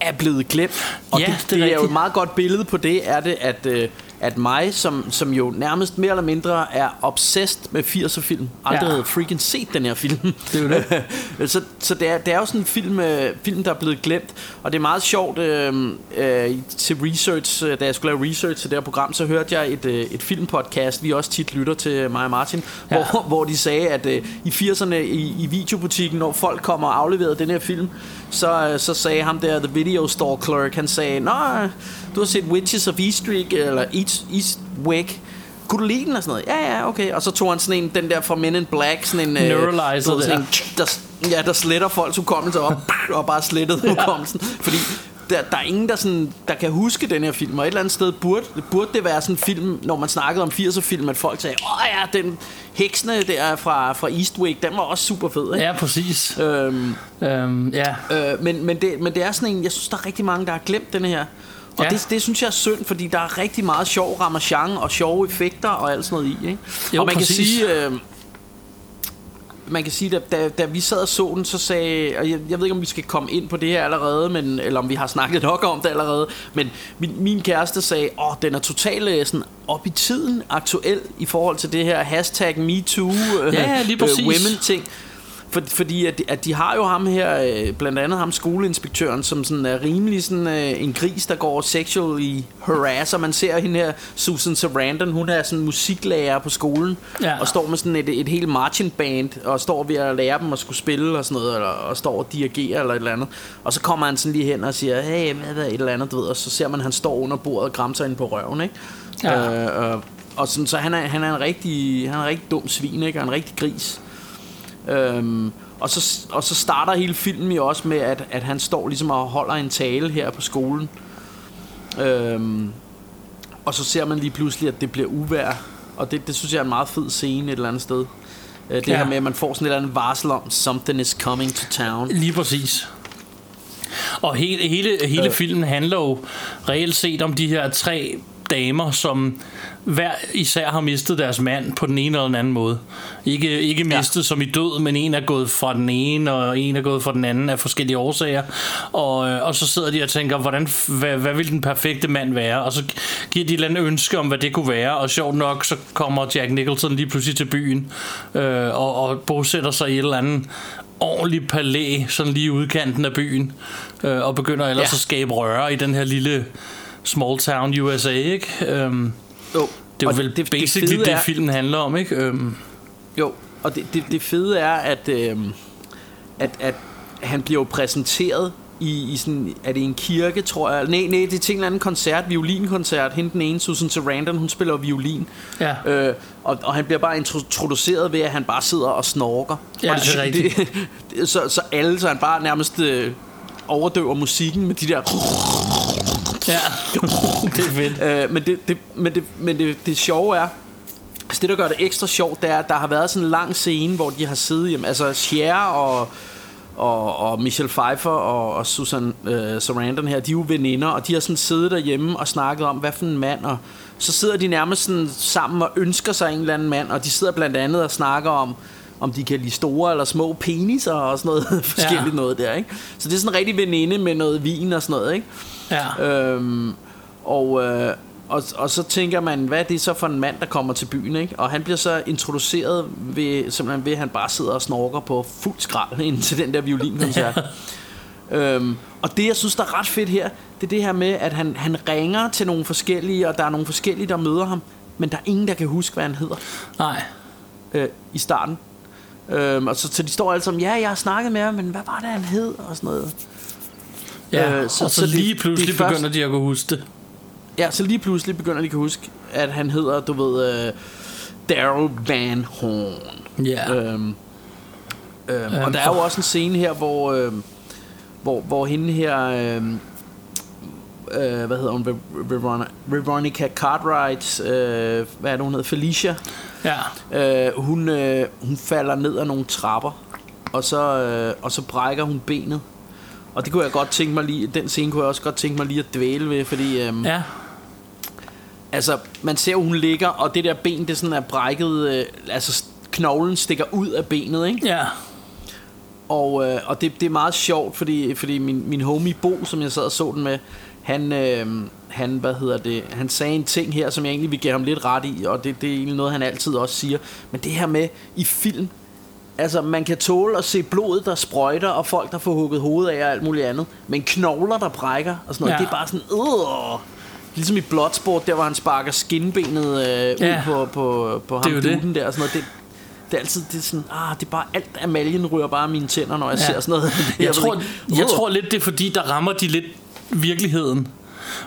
er blevet glemt. Og Ja, det, det er det, det er jo et meget godt billede på det, er det, at, øh, at mig, som, som jo nærmest mere eller mindre er obsessed med 80'er film, aldrig Ja. havde freaking set den her film. Det er jo det. så så det, er, det er jo sådan en film, øh, film, der er blevet glemt, og det er meget sjovt øh, øh, til research, øh, da jeg skulle lave research til det her program, så hørte jeg et, øh, et filmpodcast, vi også tit lytter til mig og Martin, Ja. hvor, hvor de sagde, at øh, i 80'erne i, i videobutikken, når folk kommer og afleverede den her film, så, øh, så sagde ham der, the video store clerk, han sagde, øh, du har set Witches of Eastwick, eller East, Eastwick, kunne du lide den og sådan noget? Ja, ja, okay. Og så tog han sådan en, den der fra Men in Black, sådan en... øh, Neuralizer ved, sådan der. en, der, ja, der sletter folks hukommelse op, og bare slettede hukommelsen. Fordi der, der er ingen, der, sådan, der kan huske den her film, og et eller andet sted burde, burde det være sådan en film, når man snakkede om 80'er film, at folk sagde, åh ja, den, heksene der fra, fra Eastwick, den var også super fed, ikke? Ja, præcis. Øhm, Øhm, ja. øh, men, men, det, men det er sådan en, jeg synes, der er rigtig mange, der har glemt den her. Og Ja. det, det synes jeg er synd, fordi der er rigtig meget sjov ramachan og sjove effekter og alt sådan noget i. Ikke? Jo, og man præcis. kan sige, øh, man kan sige, da, da, da vi sad og så den, så sagde, og jeg, jeg ved ikke, om vi skal komme ind på det her allerede, men, eller om vi har snakket nok om det allerede, men min, min kæreste sagde, åh, den er totalt øh, sådan op i tiden aktuel i forhold til det her hashtag MeToo, øh, Ja, ja, øh, women ting. For, fordi at, de- at de har jo ham her, øh, blandt andet ham skoleinspektøren, som sådan er rimelig sådan øh, en gris, der går sexually harasser. Man ser hende her, Susan Sarandon, hun er sådan musiklærer på skolen, Ja. og står med sådan et, et helt marching band, og står ved at lære dem at skulle spille og sådan noget, eller, og står og dirigerer eller et eller andet. Og så kommer han sådan lige hen og siger, hey, hvad et eller andet, du ved, og så ser man, at han står under bordet og græmser ind på røven, ikke? Ja. Øh, og, og sådan, så han er, han er en rigtig, han er en rigtig dum svin, ikke? Og en rigtig gris. Øhm, og, så, og så starter hele filmen jo også med, at, at han står ligesom og holder en tale her på skolen. Øhm, og så ser man lige pludselig, at det bliver uvær. Og det, det synes jeg er en meget fed scene et eller andet sted. Øh, Det Ja. her med, at man får sådan et eller andet varsel om, something is coming to town. Lige præcis. Og hele, hele, hele Øh. filmen handler jo reelt set om de her tre damer, som hver især har mistet deres mand på den ene eller den anden måde. Ikke, ikke mistet ja. som i død, men en er gået fra den ene, og en er gået fra den anden af forskellige årsager. Og, øh, og så sidder de og tænker, hvordan, hvad, hvad vil den perfekte mand være? Og så giver de et eller andet ønske om, hvad det kunne være. Og sjovt nok, så kommer Jack Nicholson lige pludselig til byen, øh, og, og bosætter sig i et eller andet ordentlig palæ, sådan lige udkanten af byen, øh, og begynder ellers. Ja. at skabe røre i den her lille small town USA, ikke? Øhm, Jo. det er jo vel det, basically det, det, er- filmen handler om, ikke? Øhm, Jo, og det, det, det fede er, at, øh, at, at han bliver jo præsenteret i, i sådan, er det en kirke, tror jeg? Nej, nej, det er til en eller anden koncert, violinkoncert. Hende den ene, Susan Sarandon, hun spiller violin. Ja. Øh, og, og han bliver bare introduceret ved, at han bare sidder og snorker. Ja, og det er rigtigt. Det, det, så, så alle, så han bare nærmest øh, overdøver musikken med de der... ja, det er fedt. Øh, men det, det, men det, men det, det sjove er, altså det der gør det ekstra sjovt, det er, at der har været sådan en lang scene, hvor de har siddet hjemme, altså Cher og, og, og Michelle Pfeiffer og, og Susan øh, Sarandon her, de er jo veninder, og de har sådan siddet derhjemme og snakket om, hvad for en mand, og så sidder de nærmest sådan sammen og ønsker sig en eller anden mand, og de sidder blandt andet og snakker om, om de kan lide store eller små peniser og sådan noget forskelligt Ja. noget der, ikke? Så det er sådan en rigtig veninde med noget vin og sådan noget, ikke? Ja. Øhm, og, øh, og, og så tænker man, hvad er det så for en mand, der kommer til byen, ikke? Og han bliver så introduceret ved, simpelthen ved, at han bare sidder og snorker på fuld skrald ind til den der violinkoncert. øhm, og det, jeg synes, der er ret fedt her, det er det her med, at han, han ringer til nogle forskellige, og der er nogle forskellige, der møder ham, men der er ingen, der kan huske, hvad han hedder Nej. øh, i starten. Øhm, og så, så de står alle sammen, ja, jeg har snakket med ham, men hvad var det, han hed? Og sådan noget. Ja, Øh, øh, så- og så, så det- lige det pludselig først- begynder de at kunne huske det. Ja, så lige pludselig begynder de at huske, at han hedder, du ved, uh, Daryl Van Horn. Ja. Øhm, øhm, og der er jo også en scene her, hvor, øhm, hvor, hvor hende her, øhm, øh, hvad hedder hun, Ver- Veronica, Veronica Cartwright, øh, hvad er det, hun hedder, Felicia, Ja. øh, hun, øh, hun falder ned ad nogle trapper, og så, øh, og så brækker hun benet. Og det kunne jeg godt tænke mig lige, den scene kunne jeg også godt tænke mig lige at dvæle ved, fordi... Øhm, Ja. Altså, man ser, hun ligger, og det der ben, det sådan er brækket, øh, altså knoglen stikker ud af benet, ikke? Ja. Og, øh, og det, det er meget sjovt, fordi, fordi min, min homie Bo, som jeg sad og så den med, han, øh, han, hvad hedder det, han sagde en ting her, som jeg egentlig vil give ham lidt ret i, og det, det er egentlig noget, han altid også siger. Men det her med i film, altså man kan tåle at se blodet, der sprøjter, og folk, der får hugget hovedet af og alt muligt andet. Men knogler, der brækker og sådan noget, Ja. det er bare sådan, øh, Ligesom i Bloodsport, der hvor han sparker skinbenet øh. Ja. ud på, på, på ham Det duden der og sådan noget. Det, det er altid det er sådan, ah, det er bare alt amaljen ryger bare mine tænder, når jeg Ja. ser sådan noget. Jeg, ved tror, jeg tror lidt, det er fordi, der rammer de lidt virkeligheden.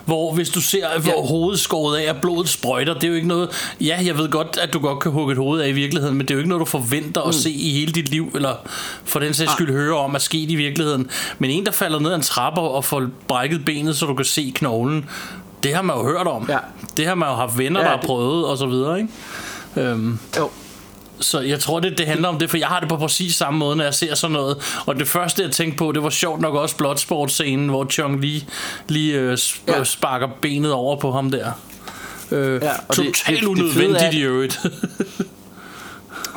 Hvor hvis du ser, hvor Ja. hovedet skåret af, og blodet sprøjter, det er jo ikke noget... Ja, jeg ved godt, at du godt kan hugge et hoved af i virkeligheden, men det er jo ikke noget, du forventer at se i hele dit liv, eller for den sags skyld høre om at ske i virkeligheden. Men en, der falder ned ad en trappe og får brækket benet, så du kan se knoglen, det har man jo hørt om. Ja. Det har man jo haft venner, Ja, der har prøvet, og så videre, ikke? Øhm, Jo. Så jeg tror, det, det handler om det, for jeg har det på præcis samme måde, når jeg ser sådan noget. Og det første, jeg tænkte på, det var sjovt nok også Bloodsport-scenen, hvor Chong lige, lige øh, sp- Ja. ja. sparker benet over på ham der. Øh, Ja, totalt unødvendigt i øvrigt.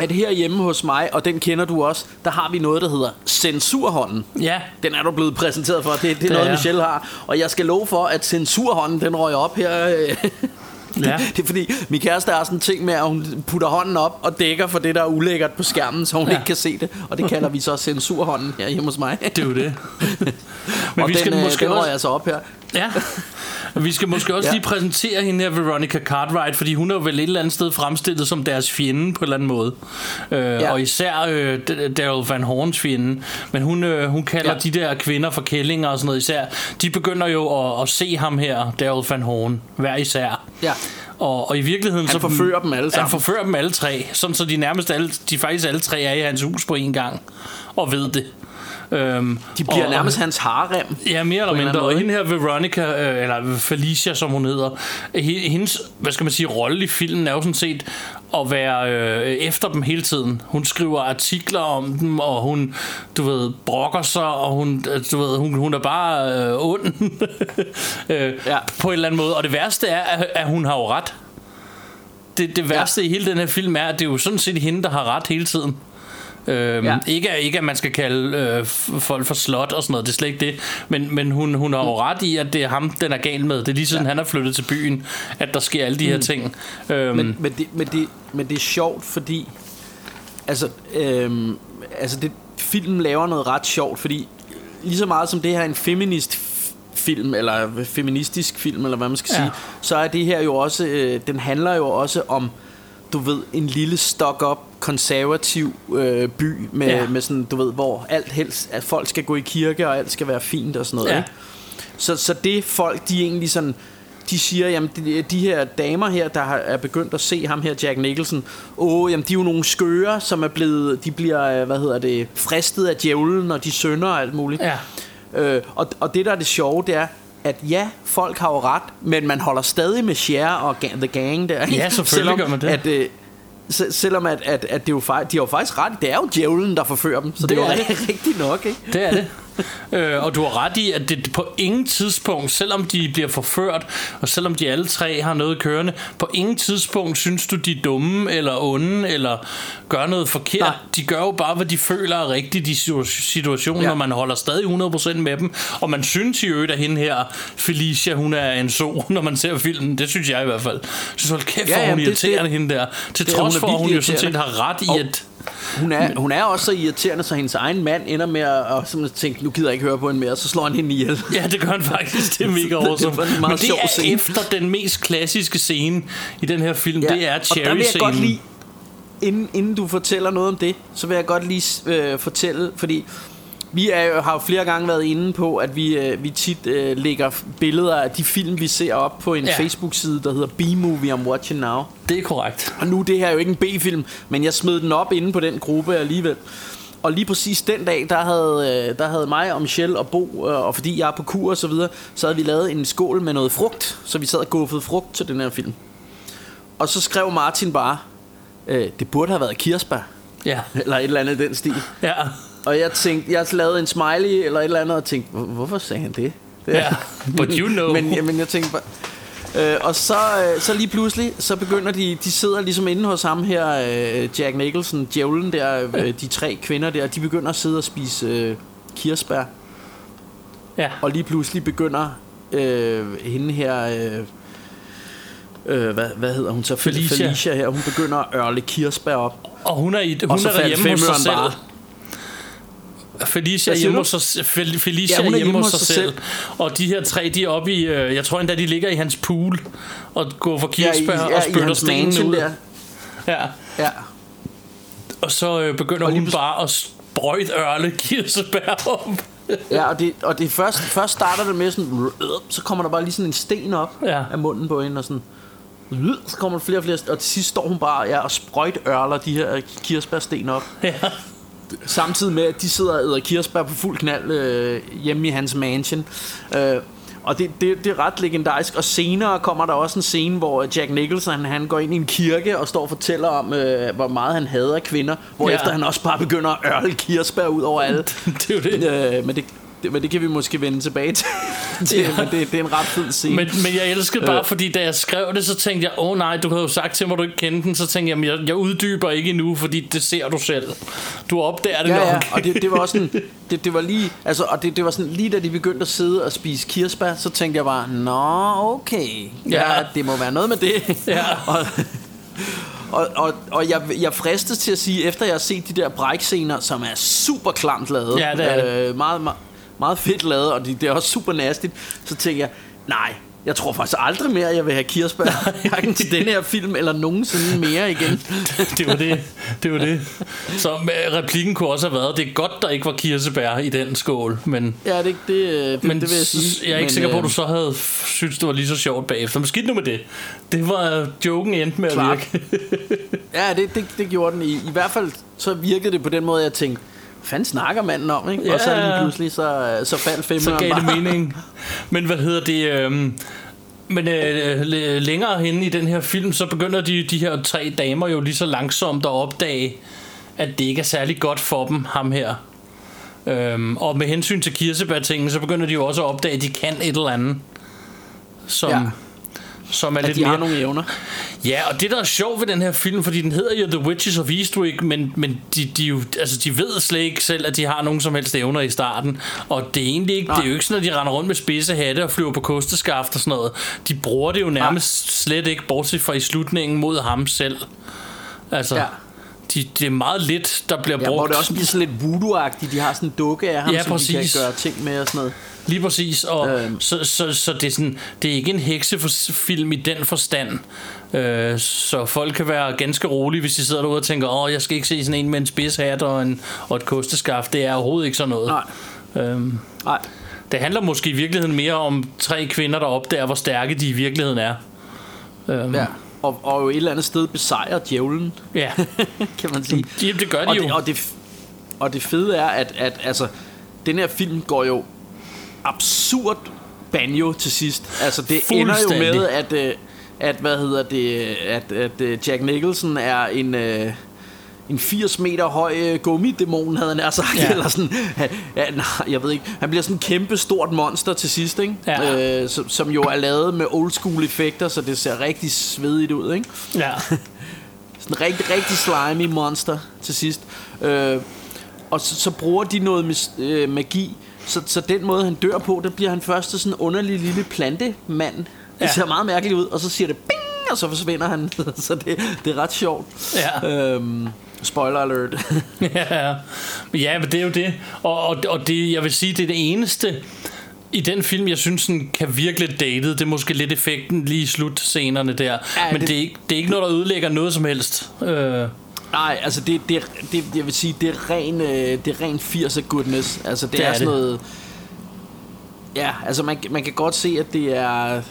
At her hjemme hos mig, og den kender du også, der har vi noget, der hedder censurhånden. ja, Den er du blevet præsenteret for. Det, det er Det noget, er. Michelle har. Og jeg skal love for, at censurhånden, den røg op her. Ja. Det er fordi, min kæreste har sådan en ting med, at hun putter hånden op og dækker for det, der er ulækkert på skærmen, så hun ja. Ikke kan se det. Og det kalder vi så censurhånden her hjemme hos mig. Det er jo det. Men og vi skal den, øh, måske den også, altså op her. Ja. Vi skal måske også Ja. lige præsentere hende her, Veronica Cartwright, fordi hun er jo vel et eller andet sted fremstillet som deres fjende på en eller anden måde. Øh, ja. Og især øh, Daryl Van Horns fjende. Men hun, øh, hun kalder ja. de der kvinder for kællinger og sådan noget især. De begynder jo at, at se ham her, Daryl Van Horn, hver især. Ja. Og, og i virkeligheden Han så forfører dem alle sammen. Han forfører dem alle tre, sådan så de nærmest alle, de faktisk alle tre er i hans hus på en gang og ved det. Øhm, De bliver og, nærmest hans harem. Ja, mere eller mindre. Og hende her, Veronica, øh, eller Felicia, som hun hedder, he- hendes, hvad skal man sige, rolle i filmen er jo sådan set at være øh, efter dem hele tiden. Hun skriver artikler om dem, og hun, du ved, brokker sig, og hun, øh, du ved, hun, hun er bare øh, ond øh, ja. på en eller anden måde. Og det værste er, at, at hun har jo ret. Det, det værste ja. i hele den her film er, at det er jo sådan set hende, der har ret hele tiden. Øhm, Ja. ikke, at- ikke at man skal kalde øh, folk for slot og sådan noget, det er slet ikke det. Men, men hun, hun har jo ret i, at det er ham, den er gal med. Det er lige siden ja. han er flyttet til byen, at der sker alle de her ting. Øhm, Men, men, det, men, det, men det er sjovt, fordi altså, øhm, altså det, filmen laver noget ret sjovt, fordi lige så meget som det her er en feminist film, eller feministisk film, eller hvad man skal Ja. sige, så er det her jo også, øh, den handler jo også om, du ved, en lille stok-up konservativ øh, by med, ja. Ja. med sådan, du ved, hvor alt helst, at folk skal gå i kirke, og alt skal være fint og sådan noget, Ja. ikke? Så, så det folk, de egentlig sådan, de siger, jamen de, de her damer her, der har, er begyndt at se ham her, Jack Nicholson, åh, jamen de er jo nogle skøre, som er blevet, de bliver, øh, hvad hedder det, fristet af djævlen, og de sønder og alt muligt. Ja. Øh, og, og det, der er det sjove, det er, at ja, folk har jo ret, men man holder stadig med Cher og The Gang der. Ja, selvfølgelig selvom, gør man det. At, øh, se- selvom at, at, at det jo faktisk, de har jo faktisk ret, det er jo djævlen, der forfører dem, så det, Det er jo rigtigt nok, ikke? Det er det. øh, og du har ret i, at det på ingen tidspunkt, selvom de bliver forført, og selvom de alle tre har noget kørende, på ingen tidspunkt synes du, de er dumme eller onde, eller gør noget forkert. Nej. De gør jo bare, hvad de føler er rigtigt i situ- situationen, Ja. og man holder stadig 100% med dem. Og man synes i øvrigt, at hende her, Felicia, hun er en so, når man ser filmen. Det synes jeg i hvert fald. Jeg synes, hold kæft, Ja, hvor ja, hun det- irriterende, det- hende der. Til det hun trods for, at hun jo sådan set har ret i, at... Hun er, hun er også så irriterende, så hendes egen mand ender med at, at tænke, nu gider jeg ikke høre på hende mere, så slår han hende ihjel. Ja, det gør han faktisk. Det er mega awesome. var en meget Men det er scene. efter den mest klassiske scene i den her film. Ja. Det er og der vil jeg godt Cherry-scenen. lige, inden, inden du fortæller noget om det, så vil jeg godt lige øh, fortælle, fordi vi er, har jo flere gange været inde på, at vi, øh, vi tit øh, lægger billeder af de film, vi ser op på en ja. Facebook-side, der hedder B-Movie I'm Watching Now. Det er korrekt. Og nu er det her jo ikke en B-film, men jeg smed den op inde på den gruppe alligevel. Og lige præcis den dag, der havde, øh, der havde mig og Michelle og Bo, øh, og fordi jeg er på kur og så videre, så havde vi lavet en skål med noget frugt, så vi sad og guffede frugt til den her film. Og så skrev Martin bare, øh, det burde have været kirsebær, Ja. eller et eller andet den stil. Ja. Og jeg tænkte, jeg lavede en smiley eller et eller andet, og tænkte, "Hvor- hvorfor sagde han det? Ja. But you know. men, ja, men jeg tænkte bare... Øh, og så, øh, så lige pludselig, så begynder de, de sidder ligesom inde hos ham her, øh, Jack Nicholson, djævlen der, øh, de tre kvinder der, de begynder at sidde og spise øh, kirsebær. Ja. Og lige pludselig begynder øh, hende her, øh, øh, hvad, hvad hedder hun så? Felicia. Felicia her, hun begynder at ørle kirsebær op. Og hun er, i, Og hun så er derhjemme hos sig selv. bare. Felicia er hjemme hos sig, Fel- Felicia Ja, hun er hjemme hos sig selv. selv. Og de her tre, de er oppe i, øh, jeg tror endda, de ligger i hans pool og går for Ja, i- kirsebær ja, og i spytter stenene ud. der. Ja. Ja. Og så øh, begynder Og lige hun pluds- bare at sprøjt ørle kirsebær op. Ja, og det, og det først, først starter det med sådan, så kommer der bare lige sådan en sten op Ja. af munden på hende, og sådan, så kommer der flere og flere, og til sidst står hun bare ja, og sprøjt ørler de her kirsebærsten op. Ja. Samtidig med, at de sidder og æder kirsebær på fuld knald øh, hjemme i hans mansion. Øh, og det, det, det er ret legendarisk. Og senere kommer der også en scene, hvor Jack Nicholson han går ind i en kirke og står og fortæller om, øh, hvor meget han hader kvinder. Hvorefter Ja. han også bare begynder at ørle kirsebær ud over alle. Det er jo det. øh, men, det, det, men det kan vi måske vende tilbage til. til Ja. Men det, det er en ret fed scene. Men, men jeg elskede bare, Øh. fordi da jeg skrev det, så tænkte jeg, åh oh, nej, du havde jo sagt til mig, du ikke kendte den. Så tænkte jeg, "Men jeg, jeg uddyber ikke endnu, fordi det ser du selv. Du opdager det Ja, nok. ja, og det, det var også sådan, det, det var lige, altså, og det, det var sådan, lige da de begyndte at sidde og spise kirsebær, så tænkte jeg bare, nå, okay, ja, Ja. det må være noget med det. Ja. og, og, og, og jeg, jeg fristes til at sige, efter jeg har set de der brækscener, som er super klamt lavet, Ja, det er det. Øh, meget, meget, meget fedt lavet, og det, det er også super nastigt, så tænker jeg, nej, jeg tror faktisk aldrig mere, jeg vil have kirsebær, hverken til denne her film, eller nogensinde mere igen. det var det. Det var det. Så øh, replikken kunne også have været, det er godt, der ikke var kirsebær i den skål, men... Ja, det, det, det, Men det vil jeg sige. jeg er ikke Men, sikker på, at øh, du så havde synes det var lige så sjovt bagefter. Men skidt nu med det. Det var øh, joken endte med at Klart. virke. Ja, det, det, det gjorde den. I, I hvert fald så virkede det på den måde, jeg tænkte, fanden snakker manden om, ikke? Og så Ja. pludselig, så, så faldt så femmeren gav det bare. mening. Men hvad hedder det? øhm, men øh, længere hen i den her film, så begynder de, de her tre damer jo lige så langsomt at opdage, at det ikke er særlig godt for dem, ham her. Øhm, og med hensyn til kirsebærtingen, så begynder de jo også at opdage, at de kan et eller andet. Som, Ja. Ja. som er At lidt de har mere... nogle evner. Ja, og det der er sjovt ved den her film, fordi den hedder jo The Witches of Eastwick, men, men de, de, jo, altså, de ved slet ikke selv, at de har nogen som helst evner i starten. Og det er egentlig ikke, det er jo ikke sådan, at de render rundt med spidse hatte og flyver på kosteskaft og sådan noget. De bruger det jo nærmest slet ikke, bortset fra i slutningen mod ham selv. Altså, Ja. ja. de, det er meget lidt, der bliver Ja, brugt. hvor det også bliver sådan lidt voodoo-agtigt. De har sådan en dukke af ham, Ja, som de præcis. kan gøre ting med og sådan noget. Lige præcis, og Øhm. så, så, så det, er sådan, det er ikke en heksefilm i den forstand. Øh, så folk kan være ganske rolige, hvis de sidder derude og tænker, åh, jeg skal ikke se sådan en med en spidshat og, en, og et kosteskaft. Det er overhovedet ikke sådan noget. Nej. Øhm, Nej. det handler måske i virkeligheden mere om tre kvinder, der opdager, hvor stærke de i virkeligheden er. Øhm, Ja. Og, og jo et eller andet sted besejrer djævlen, ja. kan man sige. Jamen, det gør de og jo. Det, og, det, og det fede er, at, at altså, den her film går jo absurd banjo til sidst. Altså, det ender jo med, at, øh, at hvad hedder det, at, at øh, Jack Nicholson er en... Øh, en 80 meter høj øh, gummidæmon, havde han sagt. Ja. Eller sådan, ja, nej, jeg ved ikke. Han bliver sådan en kæmpe stort monster til sidst, ikke? Ja. Øh, som, som jo er lavet med old school effekter, så det ser rigtig svedigt ud, ikke? ja. Sådan en rigtig, rigtig slimy monster til sidst. Øh, og så, så bruger de noget mis- øh, magi, så, så den måde han dør på, der bliver han først sådan en underlig lille plantemand. Det Ja. ser meget mærkeligt ud, og så siger det bing, og så forsvinder han. så det, det er ret sjovt. Ja. Øhm, spoiler alert. ja, ja, men det er jo det. Og, og, og det, jeg vil sige, det er det eneste i den film, jeg synes, den kan virke lidt dated. Det er måske lidt effekten lige i slutscenerne der. Ja, men det- det, det, er ikke, det er ikke noget, der ødelægger noget som helst. Øh, Nej, altså det, det, det, jeg vil sige, det er ren, øh, det er ren 80'er goodness. Altså det, Det er, er sådan det. noget... Ja, altså man, man kan godt se, at det er...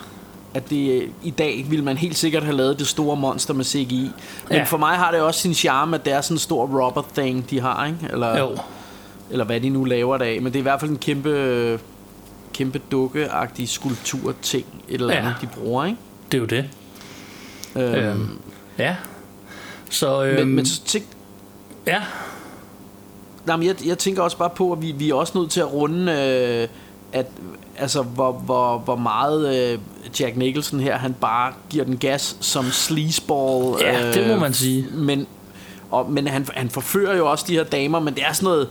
At det, i dag ville man helt sikkert have lavet det store monster med CGI. Men ja. Ja. for mig har det også sin charme, at det er sådan en stor rubber thing, de har, ikke? Eller, jo. eller hvad de nu laver det af. Men det er i hvert fald en kæmpe, kæmpe dukkeagtig skulptur-ting, et eller Ja. andet, de bruger, ikke? Det er jo det. Øhm, Øhm, ja. Så, øhm, men, men så tænk, ja. Nej, men jeg, jeg tænker også bare på, at vi, vi er også nødt til at runde, øh, at, altså, hvor, hvor, hvor meget øh, Jack Nicholson her, han bare giver den gas som sleazeball. Ja, det må man sige. Men, og, men han, han forfører jo også de her damer, men det er sådan noget...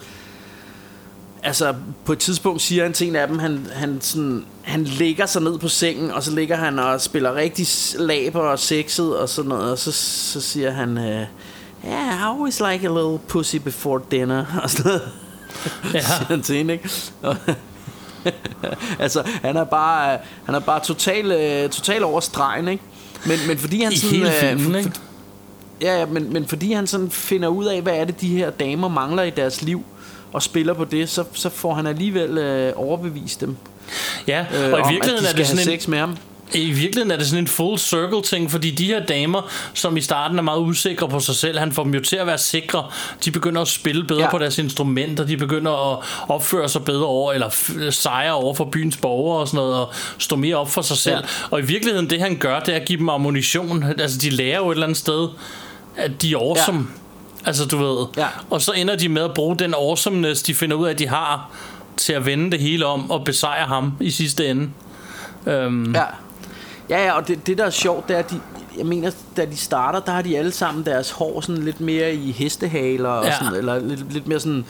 Altså, på et tidspunkt siger han til en af dem, han, han, sådan, han lægger sig ned på sengen, og så ligger han og spiller rigtig laber og sexet og sådan noget, og så, så siger han... Øh, Yeah, I always like a little pussy before dinner Og sådan noget Ja. Siger han til hende, ikke? Og- altså, han er bare, han er bare total, øh, total over stregen, ikke? Men, men fordi han I sådan... hele øh, filmen, for- ikke? Ja, ja men, men fordi han sådan finder ud af, hvad er det, de her damer mangler i deres liv, og spiller på det, så, så får han alligevel øh, overbevist dem. Ja, Øh, og i virkeligheden at de er skal det have sådan en, sex med ham. I virkeligheden er det sådan en full circle ting, fordi de her damer, som i starten er meget usikre på sig selv, han får dem jo til at være sikre. De begynder at spille bedre ja. På deres instrumenter, de begynder at opføre sig bedre over, eller sejre over for byens borgere og sådan noget, og stå mere op for sig selv. Ja. Og i virkeligheden, det han gør, det er at give dem ammunition. Altså, de lærer jo et eller andet sted, at de er awesome. Ja. Altså, du ved. Ja. Og så ender de med at bruge den awesomeness, de finder ud af, at de har, til at vende det hele om og besejre ham i sidste ende. Øhm, Ja. Ja, ja, og det, det der er sjovt, det er, at de, jeg mener, da de starter, der har de alle sammen deres hår sådan lidt mere i hestehaler, og Ja. sådan, eller lidt, lidt mere sådan,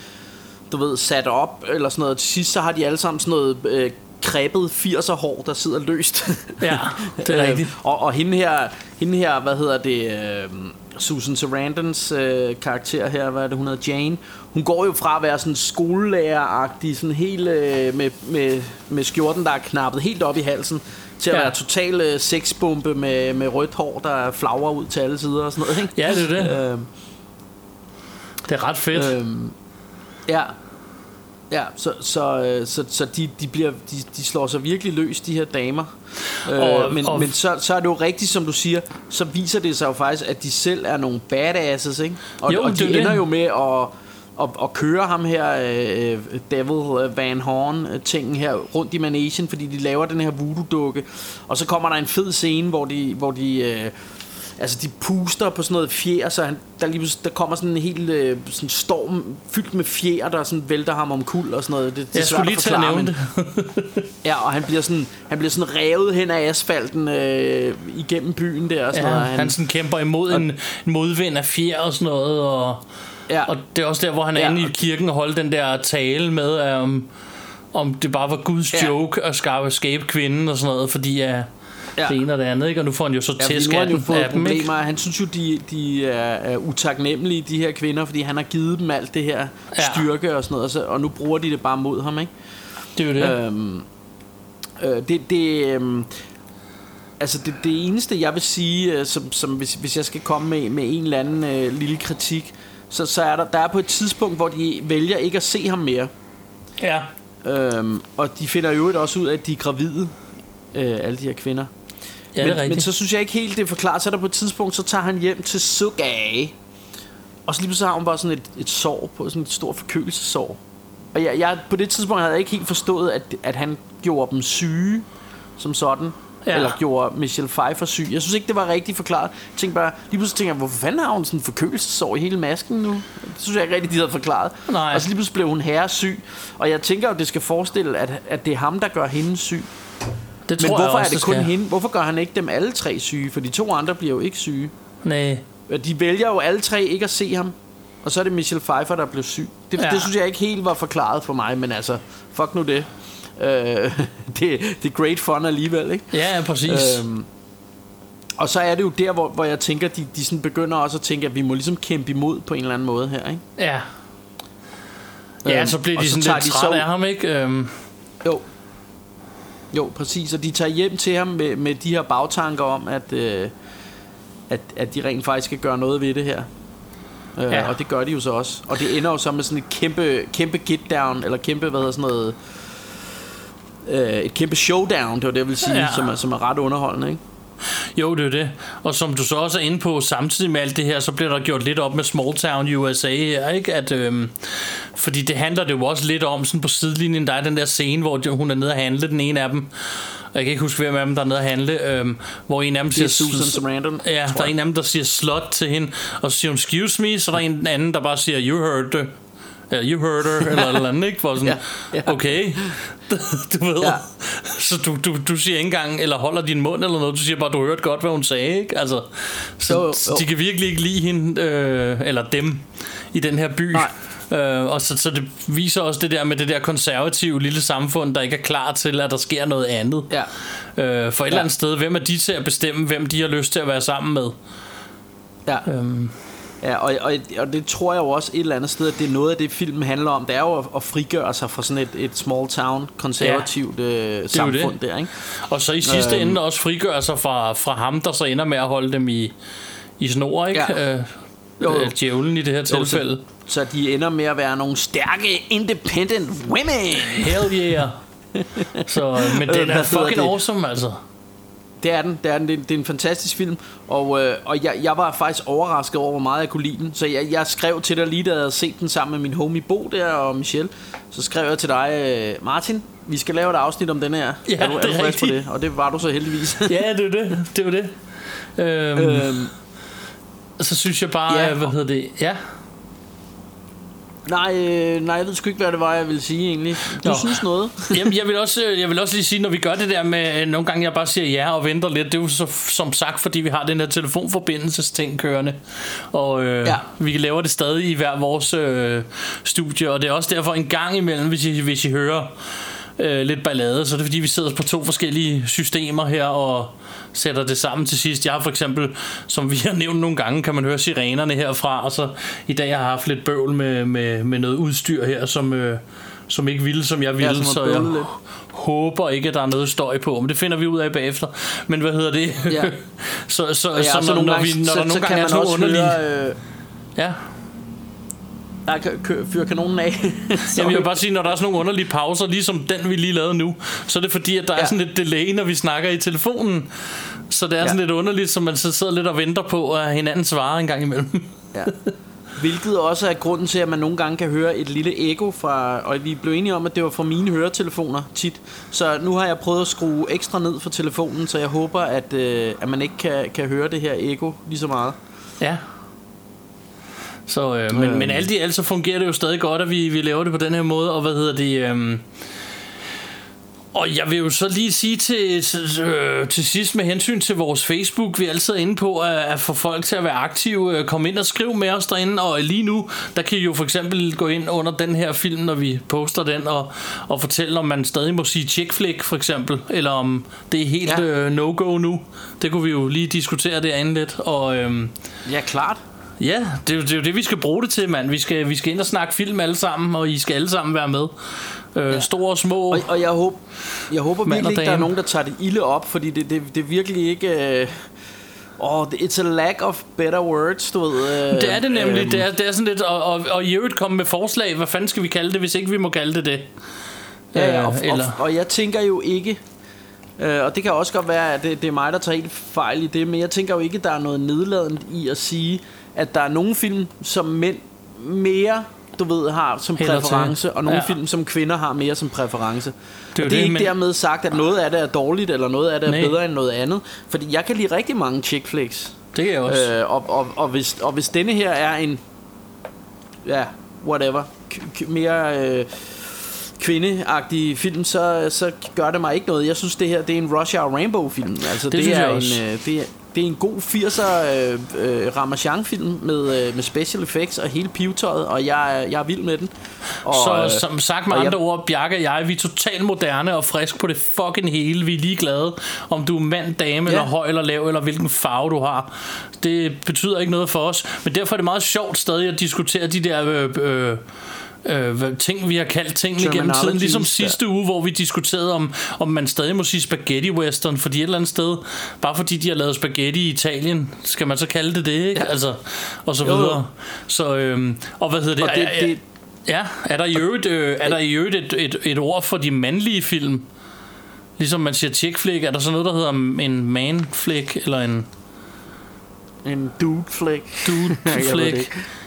du ved, sat op, eller sådan noget. Til sidst, så har de alle sammen sådan noget øh, krebet 80'er hår, der sidder løst. Ja, det er Øh, rigtigt. og, og hende her, hende her, hvad hedder det, øh, Susan Sarandons øh, karakter her, hvad er det, hun hedder, Jane. Hun går jo fra at være sådan skolelærer-agtig, sådan helt øh, med, med, med skjorten, der er knappet helt op i halsen, til at Ja. være total øh, sexbombe med, med rødt hår, der flagrer ud til alle sider og sådan noget, ikke? Ja, det er det. Øh, Det er ret fedt. Øhm, ja. Ja, så, så, øh, så, så de, de, bliver, de, de slår sig virkelig løs, de her damer. Øh, Og- men og- men så, så er det jo rigtigt, som du siger, så viser det sig jo faktisk, at de selv er nogle badasses, ikke? Og, Jo, og de det. ender jo med at, at, at køre ham her, øh, Devil Van Horn-tingen her rundt i managen, fordi de laver den her voodoo-dukke. Og så kommer der en fed scene, hvor de, hvor de øh, altså de puster på sådan noget fjer, så han, der, lige, der kommer sådan en helt øh, sådan storm fyldt med fjer, der sådan vælter ham om kul og sådan noget. Det, det er jeg skulle lige til at nævne det. Ja, og han bliver sådan, han bliver sådan revet hen af asfalten øh, igennem byen der og sådan Ja, noget. han, han sådan kæmper imod en, en modvind af fjer og sådan noget. Og, ja, og det er også der, hvor han er Ja, inde i og- kirken og holder den der tale med, um, om det bare var Guds Ja. joke at skabe, skabe kvinden og sådan noget, fordi ja, Ja. det ene og det andet, ikke? Og nu får han jo så Ja, fordi tæsk nu fået af dem, ikke? Han synes jo, de, de er, utaknemmelige, de her kvinder, fordi han har givet dem alt det her Ja. styrke og sådan noget, og, så, og nu bruger de det bare mod ham, ikke? Det er jo det. Øhm, øh, det, det, øhm, altså det, det eneste, jeg vil sige, øh, som, som hvis, hvis jeg skal komme med, med en eller anden øh, lille kritik, så, så er der, der er på et tidspunkt, hvor de vælger ikke at se ham mere. Ja. Øhm, og de finder jo også ud af, at de er gravide, øh, alle de her kvinder. Ja, men, rigtigt. men så synes jeg ikke helt, det er forklaret. Så er der på et tidspunkt, så tager han hjem til Suga. Og så lige pludselig har hun bare sådan et, et sår på, sådan et stort forkølelsesår. Og jeg, jeg, på det tidspunkt havde jeg ikke helt forstået, at, at han gjorde dem syge som sådan. Ja. Eller gjorde Michelle Pfeiffer syg. Jeg synes ikke, det var rigtig forklaret. Jeg tænkte bare, lige pludselig tænkte jeg, hvorfor fanden har hun sådan en forkølelsesår i hele masken nu? Det synes jeg ikke rigtig, de havde forklaret. Nej. Og så lige pludselig blev hun herresyg. Og jeg tænker jo, det skal forestille, at, at det er ham, der gør hende syg. Det Men tror hvorfor jeg også, er det kun skal. hende? Hvorfor gør han ikke dem alle tre syge? For de to andre bliver jo ikke syge. Nej. De vælger jo alle tre ikke at se ham. Og så er det Michelle Pfeiffer, der blev syg. Det, Ja. det synes jeg ikke helt var forklaret for mig, men altså, fuck nu det. Øh, det, det er great fun alligevel, ikke? Ja, ja, præcis. Øhm, og så er det jo der, hvor, hvor jeg tænker, de, de sådan begynder også at tænke, at vi må ligesom kæmpe imod på en eller anden måde her, ikke? Ja. Ja, Øhm, så bliver de så sådan tager lidt de trætte så- af ham, ikke? Øhm, Jo. Jo, præcis. Og de tager hjem til ham med, med de her bagtanker om, at, øh, at, at de rent faktisk skal gøre noget ved det her. Øh, Ja. Og det gør de jo så også. Og det ender jo så med sådan et kæmpe, kæmpe get down, eller kæmpe, hvad hedder sådan noget... Øh, et kæmpe showdown, det var det, jeg vil sige, ja. som, er, som er ret underholdende, ikke? Jo, det er det. Og som du så også er inde på, samtidig med alt det her, så bliver der gjort lidt op med Small Town USA her, ikke? At, øhm, fordi det handler det jo også lidt om, sådan på sidelinjen, der er den der scene, hvor hun er nede at handle, den ene af dem. Og jeg kan ikke huske, hvem af dem, der er nede at handle, øhm, hvor en af dem er siger... Susan Sarandon, Ja, der er en af dem, der siger slut til hende, og så siger hun, excuse me, så der er en anden, der bare siger, you heard Ja, you heard her, eller eller andet, ikke? For sådan, Ja, ja. okay, du ved. Ja. Så du, du, du siger ikke engang, eller holder din mund eller noget, du siger bare, du hørte godt, hvad hun sagde, ikke? Altså, så, Jo, jo, de kan virkelig ikke lide hende, øh, eller dem, i den her by. Nej. Øh, og så, så det viser også det der med det der konservative lille samfund, der ikke er klar til, at der sker noget andet. Ja. Øh, for et eller andet sted, hvem er de til at bestemme, hvem de har lyst til at være sammen med? Ja. Øhm, Ja, og, og, og det tror jeg jo også et eller andet sted, at det er noget af det, filmen handler om. Det er jo at, at frigøre sig fra sådan et, et small town, konservativt ja, øh, samfund det. der, ikke? Og så i sidste Øhm. ende også frigøre sig fra, fra ham, der så ender med at holde dem i, i snor, ikke? Ja. Øh, Jo, jo. øh, djævlen i det her tilfælde. Så, så de ender med at være nogle stærke, independent women. Hell yeah. så, men den Øh, er hvad hedder fucking awesome, altså. Det er den. Det er, den. Det, er, det er en fantastisk film, og, øh, og jeg, jeg var faktisk overrasket over, hvor meget jeg kunne lide den. Så jeg, jeg skrev til dig lige, da jeg havde set den sammen med min homie Bo der og Michelle. Så skrev jeg til dig, øh, Martin, vi skal lave et afsnit om den her. Ja, er du, er det er rigtigt. det? Og det var du så heldigvis. ja, det er det. Det var det. Øhm, øhm, så synes jeg bare, ja. hvad hedder det? Ja, nej, øh, nej, jeg ved sgu ikke, hvad det var, jeg ville sige egentlig. Du Nå. synes noget? Jamen, jeg vil, også, jeg vil også lige sige, når vi gør det der med, øh, nogle gange jeg bare siger ja og venter lidt, det er jo så, som sagt, fordi vi har den her telefonforbindelsesting kørende, og øh, ja. vi laver det stadig i hver vores øh, studie, og det er også derfor en gang imellem, hvis I, hvis I hører øh, lidt ballade, så er det fordi, vi sidder på to forskellige systemer her, og sætter det sammen til sidst. Jeg har for eksempel, som vi har nævnt nogle gange, kan man høre sirenerne herfra, og så i dag har jeg haft lidt bøvl med, med, med noget udstyr her, som, øh, som ikke ville, som jeg ville, som har så jeg lidt. håber ikke, at der er noget støj på, men det finder vi ud af bagefter. Men hvad hedder det? Ja. så, så, ja, så, så når, vi, når så, der nogle kan gange er sådan nogle underlige... høre... Øh, Ja. Kø- fyre kanonen af. Jamen, jeg vil bare sige, når der er sådan nogle underlige pauser, ligesom den, vi lige lavede nu, så er det fordi, at der ja. Er sådan lidt delay, når vi snakker i telefonen. Så det er ja. Sådan lidt underligt, så man så sidder lidt og venter på, at hinanden svarer en gang imellem. Ja. Hvilket også er grunden til, at man nogle gange kan høre et lille ekko fra... Og vi blev enige om, at det var fra mine høretelefoner tit. Så nu har jeg prøvet at skrue ekstra ned for telefonen, så jeg håber, at, øh, at man ikke kan, kan høre det her ekko lige så meget. Ja. Så, øh, men, Øhm. men alt i alt så fungerer det jo stadig godt, at vi, vi laver det på den her måde, og hvad hedder det... Øh, og jeg vil jo så lige sige til, til, øh, til sidst med hensyn til vores Facebook, vi er altid inde på at, at få folk til at være aktive, øh, komme ind og skrive med os derinde, og lige nu, der kan I jo for eksempel gå ind under den her film, når vi poster den, og, og fortælle, om man stadig må sige chick flick for eksempel, eller om det er helt Ja. øh, no-go nu. Det kunne vi jo lige diskutere derinde lidt, og... Øh, Ja, klart. Ja, det er, det er jo det, vi skal bruge det til, mand. Vi skal, vi skal ind og snakke film alle sammen, og I skal alle sammen være med. Øh, ja. Store og små. Og, og jeg, håber, jeg håber og virkelig ikke, der er nogen, der tager det ilde op, fordi det, det, det er virkelig ikke... Øh, oh, it's a lack of better words, du ved. Øh, det er det nemlig. øhm, det, er, det er sådan lidt, og, og, og i øvrigt komme med forslag. Hvad fanden skal vi kalde det, hvis ikke vi må kalde det det? Ja, ja, og, Øh, og, eller, og jeg tænker jo ikke, øh, og det kan også godt være, at det, det er mig, der tager helt fejl i det, men jeg tænker jo ikke, at der er noget nedladende i at sige, at der er nogle film, som mænd mere du ved, har som til. præference, og nogle Ja. film, som kvinder har mere som præference. Det er og det er det, ikke men- dermed sagt, at noget af det er dårligt, eller noget af det er Nej. bedre end noget andet. Fordi jeg kan lide rigtig mange chick flicks. det kan jeg også. Øh, og, og, og, hvis, og hvis denne her er en ja, whatever k- k- mere øh, kvindeagtig film så, så gør det mig ikke noget Jeg synes det her det er en Rush Hour Rainbow film Altså det, synes er en, også. øh, det, er, det er en god 80'er øh, øh, Ramachan film med, øh, med special effects og hele pivetøjet Og jeg, jeg er vild med den og, så øh, som sagt med andre jeg- ord, Bjarke og jeg, vi er totalt moderne og frisk på det fucking hele. Vi er ligeglade, om du er mand, dame, Ja. eller høj eller lav, eller hvilken farve du har. Det betyder ikke noget for os. Men derfor er det meget sjovt stadig at diskutere de der... Øh, øh, øh, ting, vi har kaldt tingene gennem tiden. Ligesom sidste uge, hvor vi diskuterede, om, om man stadig må sige spaghetti western, fordi et eller andet sted, bare fordi de har lavet spaghetti i Italien, skal man så kalde det det, ikke? Ja. Altså, og så Jo, jo. videre. Så, øhm, og hvad hedder det? Og det- det- Ja, er der i øvrigt, øh, er der i øvrigt et, et, et ord for de mandlige film? Ligesom man siger chick flick, er der så noget, der hedder en man flick, eller en En dude flick dude flick?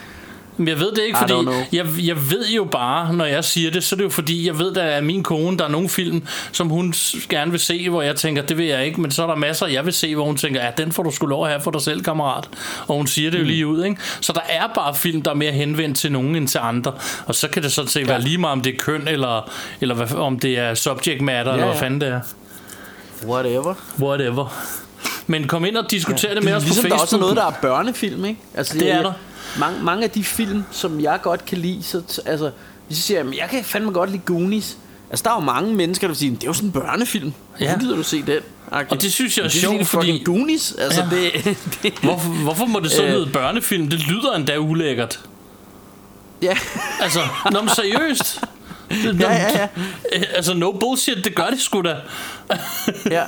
Men jeg ved det ikke, fordi jeg, jeg ved jo bare, når jeg siger det, så er det jo fordi, jeg ved, der er min kone, der er nogle film, som hun gerne vil se, hvor jeg tænker, det vil jeg ikke, men så er der masser, jeg vil se, hvor hun tænker, ja, den får du sgu lov at have for dig selv, kammerat. Og hun siger det jo Mm. lige ud, ikke? Så der er bare film, der er mere henvendt til nogen end til andre. Og så kan det sådan set være lige meget, om det er køn, eller, eller hvad, om det er subject matter, ja, eller hvad ja. fanden det er. Whatever Whatever. Men kom ind og diskuter ja, det med os ligesom på der Facebook. også er noget, der er børnefilm, ikke? Altså, Det er der. Mange, mange af de film, som jeg godt kan lide, så, altså, hvis jeg siger, "Jamen, jeg kan fandme godt lide Goonies. Altså, der er jo mange mennesker, der vil sige, det er jo sådan en børnefilm. Ja. Hvorfor gider du se den? Og det synes jeg er sjovt, fordi... Goonies, altså, Ja. det, det, Hvorfor, hvorfor må det så Øh. hedde børnefilm? Det lyder endda ulækkert. ja. Altså, nå, men seriøst. Det- Ja, ja, ja. Øh, Altså, no bullshit, det gør det sgu da. ja.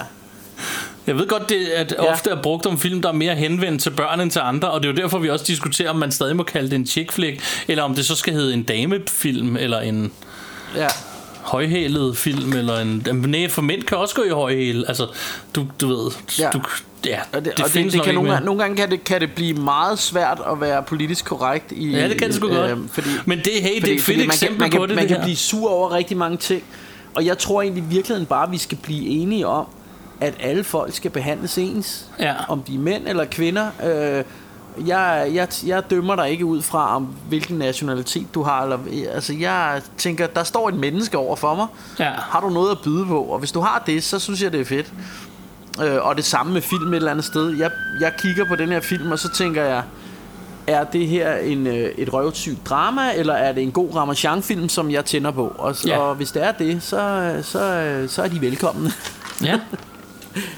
Jeg ved godt, det at Ja. ofte er brugt om film, der er mere henvendt til børn end til andre, og det er jo derfor, vi også diskuterer, om man stadig må kalde det en chick flick, eller om det så skal hedde en damefilm, eller en... ja. højhælet film, eller en... Nej, for mænd kan også gå i højhæl. Altså, du, du ved... Ja. Du, ja, Og det, det, og det, findes det nok kan nogle, gange, nogle gange kan det, kan det blive meget svært at være politisk korrekt i, Ja, det kan det sgu godt. fordi, Men det, hey, det er et fedt man eksempel kan, man kan, på det, man det kan her. blive sur over rigtig mange ting Og jeg tror egentlig i virkeligheden bare at vi skal blive enige om At alle folk skal behandles ens Ja. Om de er mænd eller kvinder øh, jeg, jeg, jeg dømmer dig ikke ud fra om hvilken nationalitet du har eller, Altså jeg tænker Der står et menneske over for mig Ja. Har du noget at byde på Og hvis du har det så synes jeg det er fedt øh, Og det samme med film et eller andet sted jeg, jeg kigger på den her film Og så tænker jeg er det her en, øh, et røvsygt drama, eller er det en god Ramachan-film, som jeg tænder på? Og, Ja. ja. og hvis det er det, så, så, så er de velkomne. Ja.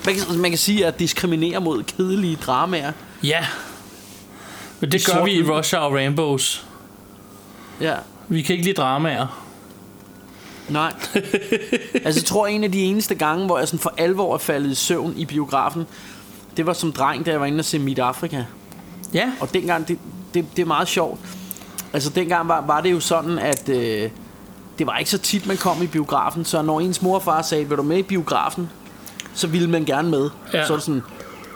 Man kan, man kan sige at diskriminere mod kedelige dramaer. ja. Men det I gør vi i. Russia og Rainbows. Ja, Vi kan ikke lide dramaer. nej. altså, jeg tror, en af de eneste gange, hvor jeg sådan for alvor er faldet i søvn i biografen, det var som dreng, da jeg var inde og se Midt Afrika. Ja. Og dengang, det, det, det er meget sjovt. Altså dengang var, var det jo sådan, at øh, det var ikke så tit, man kom i biografen. Så når ens mor og far sagde, vil du med i biografen? Så ville man gerne med. Ja. Så det sådan,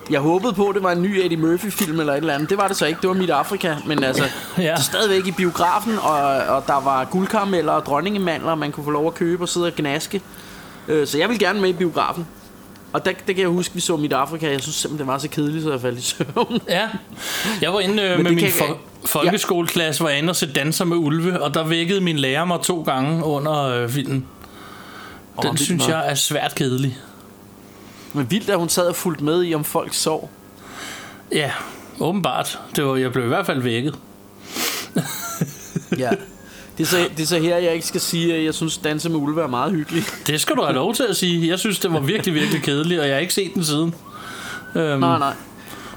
jeg håbede på, at det var en ny Eddie Murphy-film eller et eller andet. Det var det så ikke. Det var Midt Afrika. Men altså, Ja. det stadigvæk i biografen, og, og der var guldkarameller og dronningemandler, man kunne få lov at købe og sidde og gnaske. Øh, så jeg vil gerne med i biografen. Og der, der kan jeg huske, vi så Midt Afrika. Jeg synes simpelthen, det var så kedeligt, så jeg faldt i søvn. Ja. Jeg var inde øh, med min fol- folkeskoleklasse, hvor jeg inde og se Danser med Ulve, og der vækkede min lærer mig to gange under øh, filmen. Den vildt synes jeg er svært kedelig. Men vildt, at hun sad og fulgte med i, om folk sov. Ja, åbenbart. Det var, jeg blev i hvert fald vækket. Ja. Det er, så, det er så her, jeg ikke skal sige, at jeg synes, Danse med Ulve er meget hyggelig. Det skal du have lov til at sige. Jeg synes, det var virkelig, virkelig kedeligt, og jeg har ikke set den siden. Øhm, Nej, nej.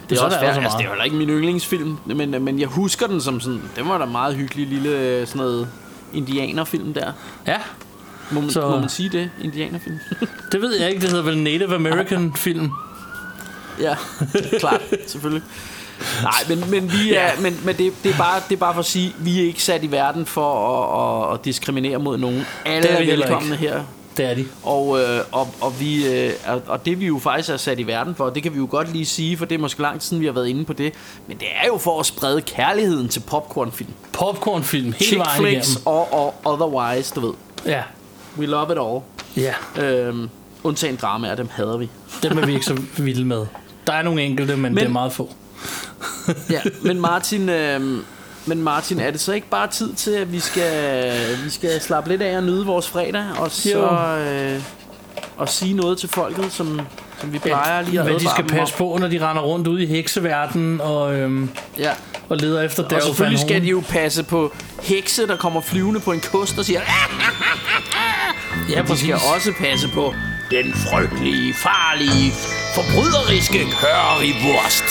Det er, Så også er der Altså, det er jo heller ikke min yndlingsfilm, men, men jeg husker den som sådan, det var da meget hyggelig lille øh, sådan noget indianerfilm der. Ja, Må man, Så- må man sige det? Indianerfilm? det ved jeg ikke. Det hedder vel Native American film. ja, klart, selvfølgelig. Nej, men, men, vi er, Ja. men, men det, det, er bare, det er bare for at sige, vi er ikke sat i verden for at, at, diskriminere mod nogen. Alle Det er er, velkomne her. Det er de. Og, øh, og, og, vi, øh, og, det vi jo faktisk er sat i verden for, det kan vi jo godt lige sige, for det er måske lang tid siden, vi har været inde på det. Men det er jo for at sprede kærligheden til popcornfilm. Popcornfilm hele vejen igennem. og, og otherwise, du ved. Ja, We love it all. ja. Øhm, undtagen dramaer, dem hader vi. Dem er vi ikke så vilde med. Der er nogle enkelte, men, men det er meget få. Ja, men Martin, øhm, men Martin, er det så ikke bare tid til, at vi skal, vi skal slappe lidt af og nyde vores fredag, og så øh, og sige noget til folket, som, som vi plejer lige at Hvad de skal passe på, når de render rundt ude i hekseverdenen og, øhm, Ja. og leder efter Og Daryl selvfølgelig skal de jo passe på hekse, der kommer flyvende på en kost og siger, Ja, de præcis. skal også passe på den frygtelige, farlige, forbryderiske currywurst.